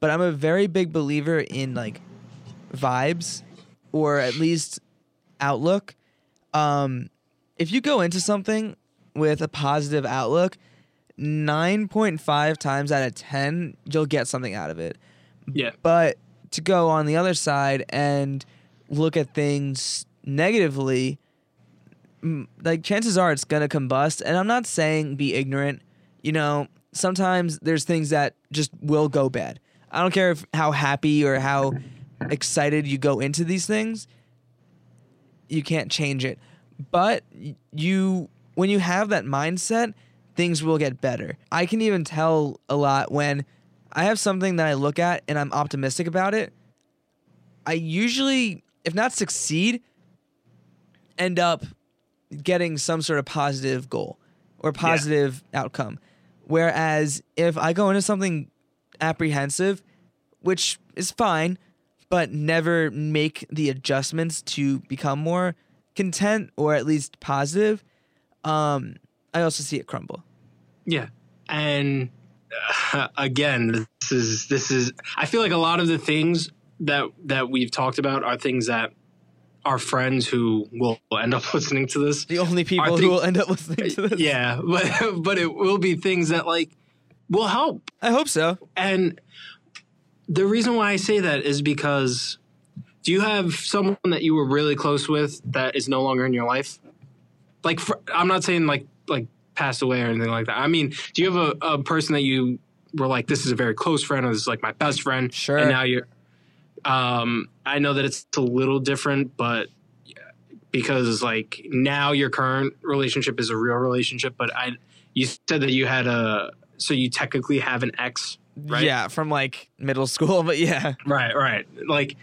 But I'm a very big believer in like vibes or at least outlook. Um if you go into something with a positive outlook, 9.5 times out of 10 you'll get something out of it. Yeah. But to go on the other side and look at things negatively, like chances are it's gonna combust. And I'm not saying be ignorant. You know, sometimes there's things that just will go bad. I don't care if how happy or how excited you go into these things. You can't change it. But you when you have that mindset, things will get better. I can even tell a lot when I have something that I look at and I'm optimistic about it. I usually, if not succeed, end up getting some sort of positive goal or positive outcome. Whereas if I go into something apprehensive, which is fine, but never make the adjustments to become more content or at least positive, um, I also see it crumble. Yeah, and uh, again, this is this is. I feel like a lot of the things that that we've talked about are things that our friends who will end up listening to this. The only people who will end up listening to this. Yeah, but but it will be things that like will help. I hope so. And the reason why I say that is because do you have someone that you were really close with that is no longer in your life? Like, fr I'm not saying like like passed away or anything like that. I mean, do you have a, a person that you were like, this is a very close friend, or this is like my best friend? Sure. And now you're. Um, I know that it's a little different, but because like now your current relationship is a real relationship, but I, you said that you had a, so you technically have an ex, right? Yeah, from like middle school, but yeah. Right, right. Like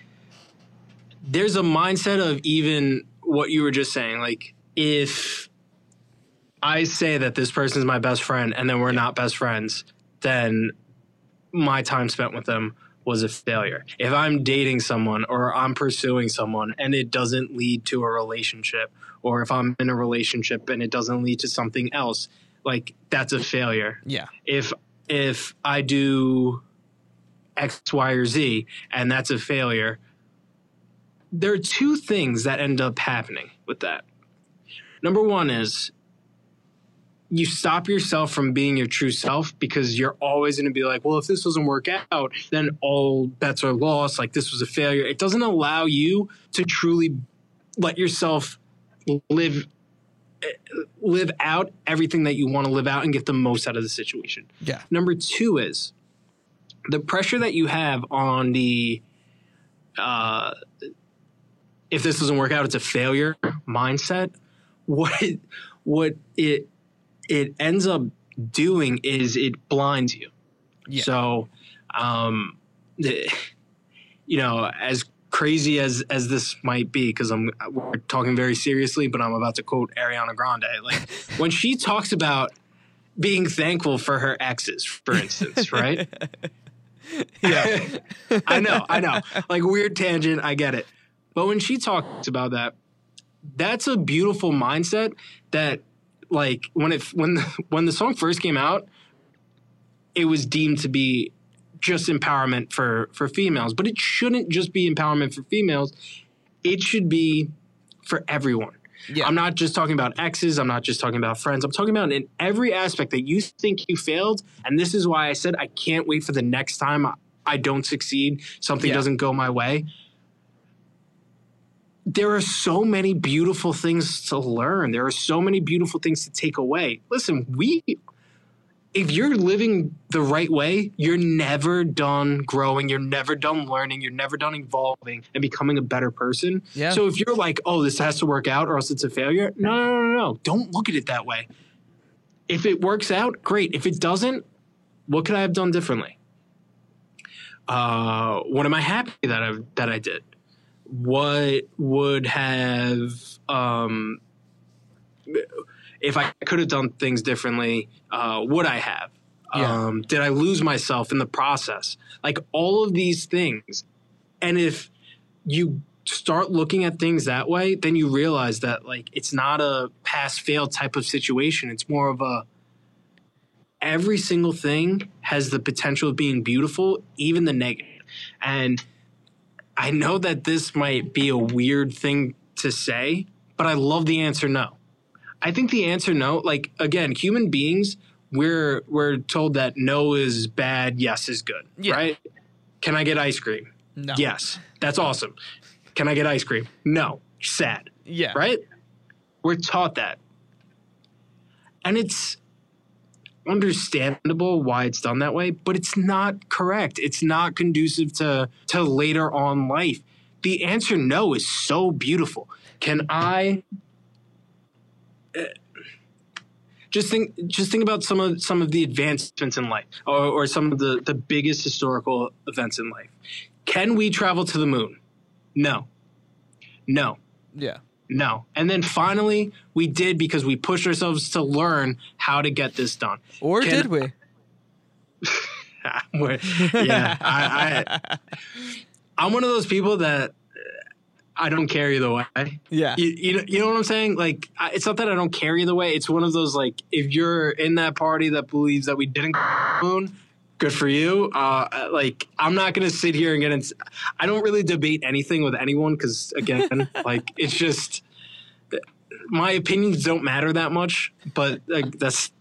there's a mindset of even what you were just saying. Like if I say that this person is my best friend and then we're not best friends, then my time spent with them was a failure. If I'm dating someone or I'm pursuing someone and it doesn't lead to a relationship, or if I'm in a relationship and it doesn't lead to something else, like that's a failure Yeah. if if I do X, Y, or Z and that's a failure, there are two things that end up happening with that. Number one is you stop yourself from being your true self because you're always going to be like, well, if this doesn't work out, then all bets are lost. Like this was a failure. It doesn't allow you to truly let yourself live live out everything that you want to live out and get the most out of the situation. Yeah. Number two is the pressure that you have on the uh, if this doesn't work out, it's a failure mindset. What it, what it it ends up doing is it blinds you. Yeah. So, um, the- you know, as crazy as as this might be, because I'm we're talking very seriously, but I'm about to quote Ariana Grande. Like when she talks about being thankful for her exes, for instance, right? Yeah. I know, I know. Like weird tangent, I get it. But when she talks about that, that's a beautiful mindset that like when it when the, when the song first came out, it was deemed to be just empowerment for for females, but it shouldn't just be empowerment for females. It should be for everyone. Yeah. I'm not just talking about exes. I'm not just talking about friends. I'm talking about in every aspect that you think you failed. And this is why I said I can't wait for the next time I, I don't succeed, something Yeah. doesn't go my way. There are so many beautiful things to learn. There are so many beautiful things to take away. Listen, we, if you're living the right way, you're never done growing. You're never done learning. You're never done evolving and becoming a better person. Yeah. So if you're like, oh, this has to work out or else it's a failure, no, no, no, no, no. Don't look at it that way. If it works out, great. If it doesn't, what could I have done differently? Uh, what am I happy that I that I did? What would have um, if I could have done things differently? Uh, would I have? Yeah. Um, did I lose myself in the process? Like all of these things, and if you start looking at things that way, then you realize that like it's not a pass fail type of situation. It's more of a every single thing has the potential of being beautiful, even the negative. And I know that this might be a weird thing to say, but I love the answer no. I think the answer no, like again, human beings, we're we're told that no is bad, yes is good. Yeah. Right? Can I get ice cream? No. Yes. That's awesome. Can I get ice cream? No. Sad Yeah. right? We're taught that. And it's understandable why it's done that way, but it's not correct. It's not conducive to to later on life. The answer no is so beautiful. Can I uh, just think just think about some of some of the advancements in life or, or some of the, the biggest historical events in life. Can we travel to the moon? No. No. Yeah. No. And then finally, we did because we pushed ourselves to learn how to get this done. Or Can- did we? Yeah, I, I, I'm one of those people that uh, I don't care either way. Yeah. You, you, know, you know what I'm saying? Like, I, it's not that I don't care either way. It's one of those, like, if you're in that party that believes that we didn't go to the moon, good for you. Uh, like, I'm not going to sit here and get into, I don't really debate anything with anyone because, again, like, it's just, my opinions don't matter that much, but like, that's,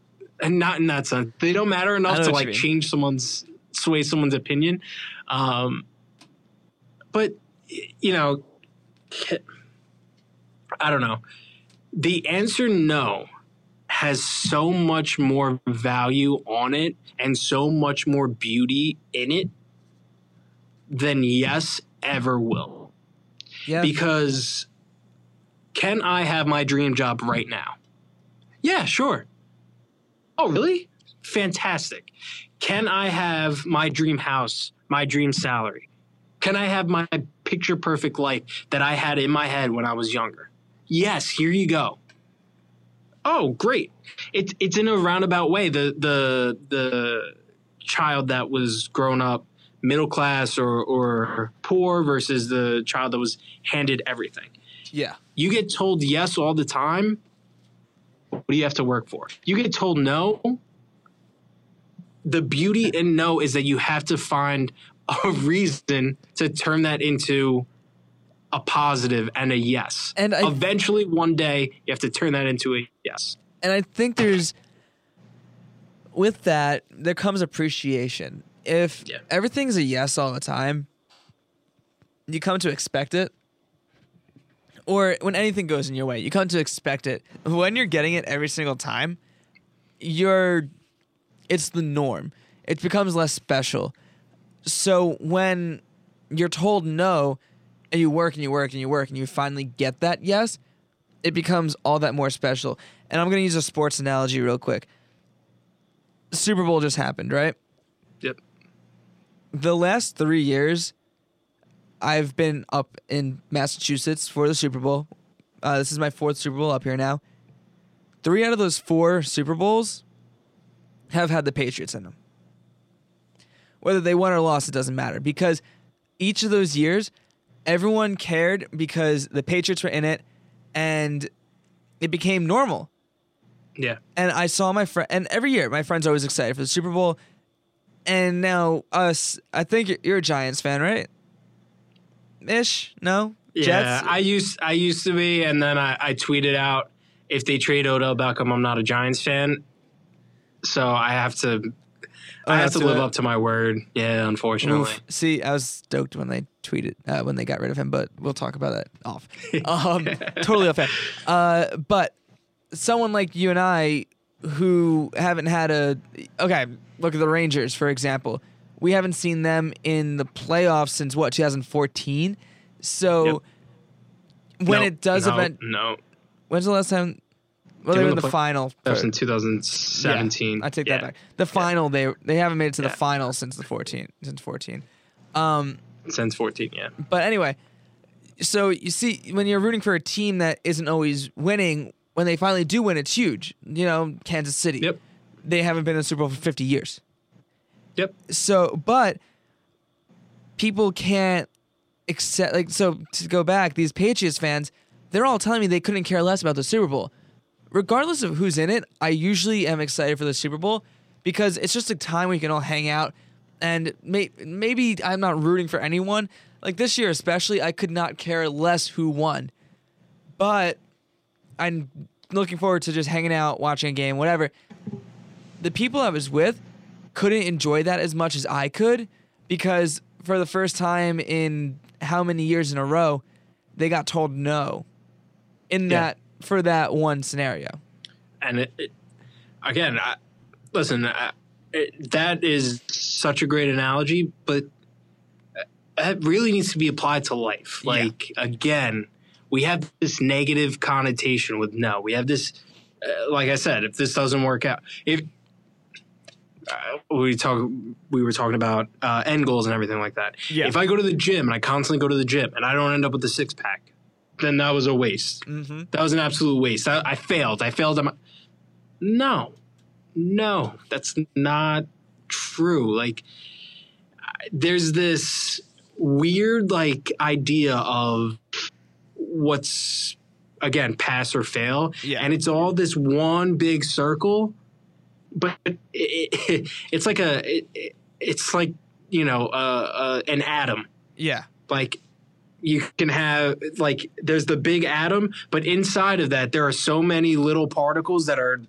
and not in that sense. They don't matter enough to like change someone's, sway someone's opinion. Um, but, you know, I don't know. The answer no has so much more value on it and so much more beauty in it than yes ever will. Yeah. Because can I have my dream job right now? Yeah, sure. Oh, really? Fantastic. Can I have my dream house, my dream salary? Can I have my picture perfect life that I had in my head when I was younger? Yes, here you go. Oh, great. It's it's in a roundabout way. The the the child that was grown up middle class or, or poor versus the child that was handed everything. yeah. You get told yes all the time. What do you have to work for? You get told no. The beauty in no is that you have to find a reason to turn that into a positive and a yes. And I- eventually one day you have to turn that into a yes. and I think there's with that there comes appreciation. If Yeah. everything's a yes all the time, you come to expect it. Or when anything goes in your way, you come to expect it. When you're getting it every single time, you're it's the norm. It becomes less special. So when you're told no, and you work and you work and you work and you finally get that yes, it becomes all that more special. And I'm gonna use a sports analogy real quick. Super Bowl just happened, right? Yep. the last three years, I've been up in Massachusetts for the Super Bowl. Uh, this is my fourth Super Bowl up here now. Three out of those four Super Bowls have had the Patriots in them. Whether they won or lost, it doesn't matter because each of those years, everyone cared because the Patriots were in it and it became normal Yeah. and I saw my friend, and every year my friends are always excited for the Super Bowl. And now us, I think you're, you're a Giants fan, right? Ish, no. Yeah, Jets. I used I used to be, and then I, I tweeted out if they trade Odell Beckham, I'm not a Giants fan. So I have to I have to live it. up to my word. Yeah, unfortunately. Oof. See, I was stoked when they tweeted uh, when they got rid of him, but we'll talk about that off. Um, totally off. Uh, but someone like you and I, who haven't had a okay, look at the Rangers for example. We haven't seen them in the playoffs since what 2014. So when No, it does no, event, no, when's the last time? Well, They they were were in the the final. that was in 2017. yeah, I take Yeah. that back. The final they they haven't made it to the final since the 14 since 14. Um, Since 14, yeah. but anyway, so you see, when you're rooting for a team that isn't always winning, when they finally do win, it's huge. You know, Kansas City. Yep. They haven't been in the Super Bowl for 50 years. Yep. So, but people can't accept, like, so to go back, these Patriots fans, they're all telling me they couldn't care less about the Super Bowl. Regardless of who's in it, I usually am excited for the Super Bowl because it's just a time we can all hang out. And may, maybe I'm not rooting for anyone. Like this year, especially, I could not care less who won. But I'm looking forward to just hanging out, watching a game, whatever. The people I was with couldn't enjoy that as much as I could because for the first time in how many years in a row, they got told no in Yeah. that for that one scenario. and it, it, again, I, listen, I, it, that is such a great analogy, but it really needs to be applied to life. Yeah. Like again, we have this negative connotation with no. We have this, uh, like I said, if this doesn't work out, if uh, we talk, we were talking about uh, end goals and everything like that. Yeah. If I go to the gym and I constantly go to the gym and I don't end up with a six pack, then that was a waste. Mm-hmm. That was an absolute waste. I, I failed. I failed. my- No, no, that's not true. Like, there's this weird like idea of what's again pass or fail, Yeah. and it's all this one big circle. But it, it, it's like a, it- it's like you know, uh, uh, an atom Yeah. like you can have like there's the big atom but inside of that there are so many little particles that are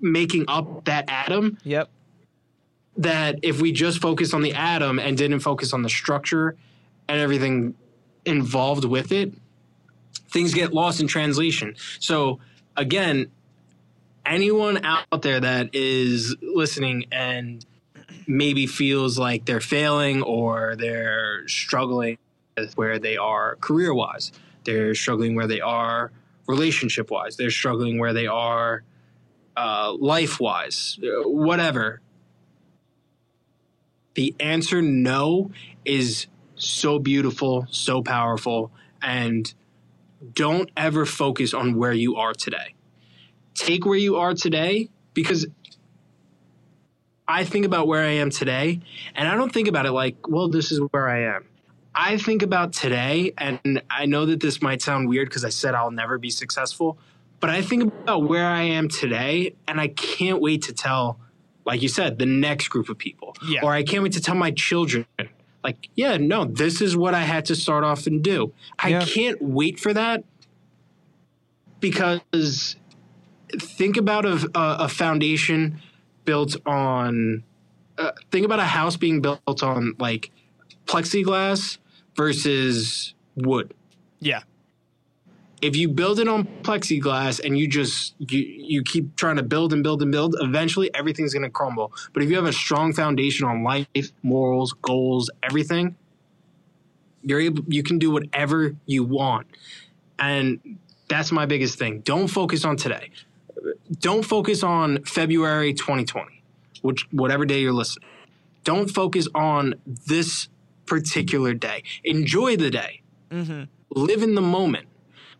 making up that atom Yep. that if we just focus on the atom and didn't focus on the structure and everything involved with it things get lost in translation so again anyone out there that is listening and maybe feels like they're failing or they're struggling where they are career wise they're struggling where they are relationship wise they're struggling where they are uh, life wise whatever the answer no is so beautiful, so powerful, and don't ever focus on where you are today. Take where you are today because I think about where I am today and I don't think about it like, well, this is where I am. I think about today, and I know that this might sound weird because I said I'll never be successful, but I think about where I am today, and I can't wait to tell, like you said, the next group of people. Yeah. Or I can't wait to tell my children, like, yeah, no, this is what I had to start off and do. I Yeah. can't wait for that because think about a, a, a foundation built on, uh, think about a house being built on like plexiglass versus wood. Yeah. if you build it on plexiglass and you just you you keep trying to build and build and build eventually everything's going to crumble. But if you have a strong foundation on life morals goals everything you're able you can do whatever you want. And that's my biggest thing. Don't focus on today. Don't focus on february 2020 which whatever day you're listening. Don't focus on this particular day enjoy the day Mm-hmm. live in the moment,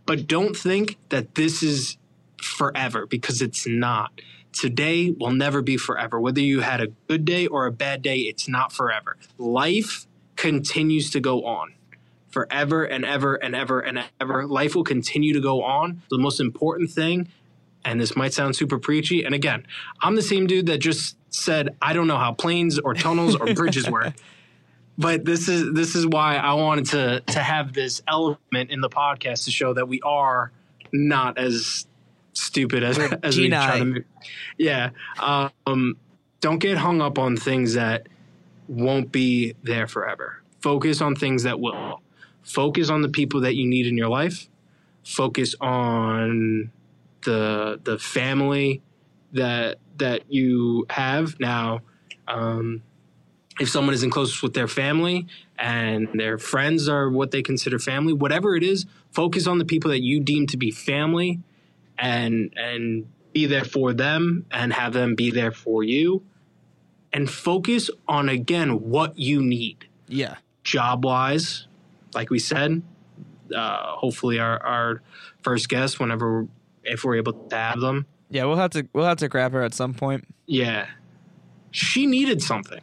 but don't think that this is forever because it's not. Today will never be forever. Whether you had a good day or a bad day, it's not forever. Life continues to go on forever and ever and ever and ever. Life will continue to go on. The most important thing, and this might sound super preachy, and again, I'm the same dude that just said, I don't know how planes or tunnels or bridges work but this is this is why I wanted to to have this element in the podcast to show that we are not as stupid as We're as we try to. Make- Yeah, um, don't get hung up on things that won't be there forever. Focus on things that will. Focus on the people that you need in your life. Focus on the the family that that you have now. Um, if someone isn't close with their family and their friends are what they consider family, whatever it is, focus on the people that you deem to be family and and be there for them and have them be there for you. And focus on again what you need Yeah. job wise, like we said. Uh, hopefully, our, our first guest, whenever if we're able to have them, Yeah, we'll have to we'll have to grab her at some point. yeah, she needed something.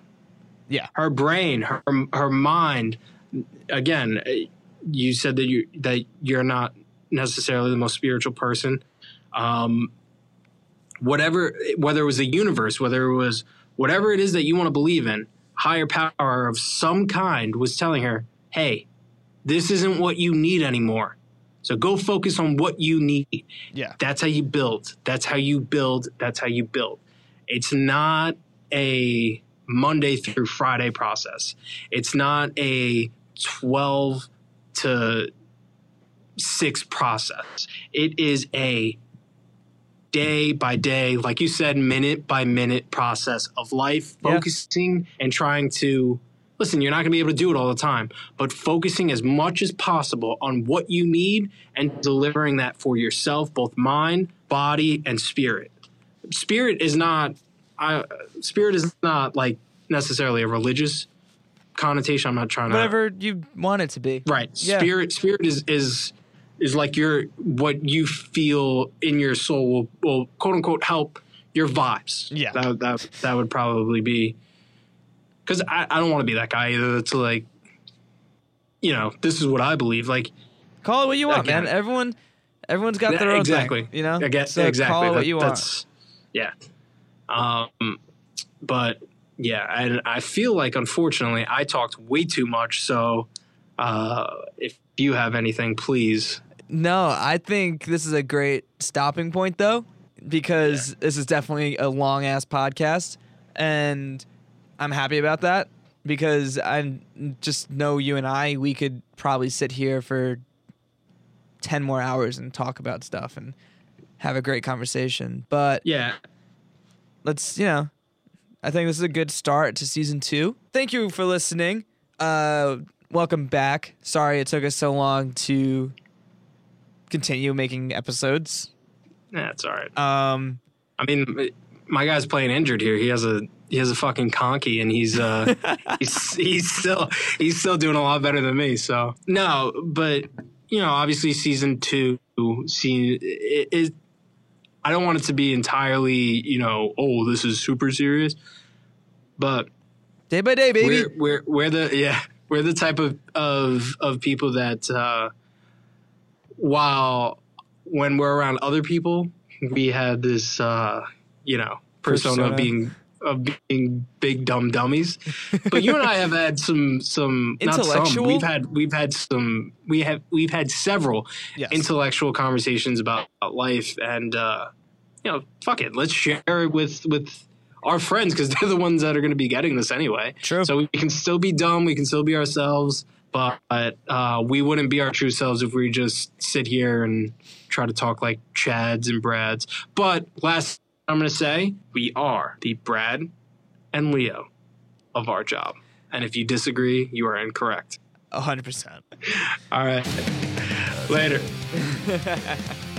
Yeah. her brain, her her mind. Again, you said that you that you're not necessarily the most spiritual person. Um, whatever, whether it was the universe, whether it was whatever it is that you want to believe in, higher power of some kind was telling her, "Hey, this isn't what you need anymore. So go focus on what you need." Yeah. That's how you build. That's how you build. That's how you build. It's not a Monday through Friday process. It's not a 12 to 6 process. It is a day by day, like you said, minute by minute process of life, Yeah. focusing and trying to listen, you're not going to be able to do it all the time, but focusing as much as possible on what you need and delivering that for yourself, both mind, body, and spirit. Spirit is not, I, spirit is not like necessarily a religious connotation. I'm not trying to Whatever you want it to be. Right. Yeah. Spirit spirit is is is like your what you feel in your soul will, will quote unquote help your vibes. Yeah. That that that would probably be because I, I don't want to be that guy either that's like you know, this is what I believe. Like Call it what you want, man. Everyone everyone's got their own exactly. thing. You know? I guess so exactly. Call it That- what you want. yeah. Um but yeah, and I feel like unfortunately I talked way too much, so uh if you have anything, please No, I think this is a great stopping point though, because this is definitely a long ass podcast, and I'm happy about that because I just know you and I we could probably sit here for ten more hours and talk about stuff and have a great conversation. But Yeah. Let's you know i think this is a good start to season two thank you for listening uh welcome back sorry it took us so long to continue making episodes That's all right. um I mean, my guy's playing injured here. He has a he has a fucking conky, and he's uh he's he's still he's still doing a lot better than me. So no, but you know, obviously season two, see it, it. I don't want it to be entirely, you know, oh, this is super serious, but day by day baby we're we're we're the yeah we're the type of of of people that uh, while when we're around other people we had this uh, you know persona, Persona. of being of being big dumb dummies but you and I have had some some not some Intellectual? we've had we've had some we have we've had several yes. intellectual conversations about, about life and uh you know fuck it let's share it with with our friends because they're the ones that are going to be getting this anyway True. so we can still be dumb we can still be ourselves but uh, we wouldn't be our true selves if we just sit here and try to talk like Chads and Brads. But last, I'm going to say we are the Brad and Leo of our job. And if you disagree, you are incorrect. hundred percent. All right. Later.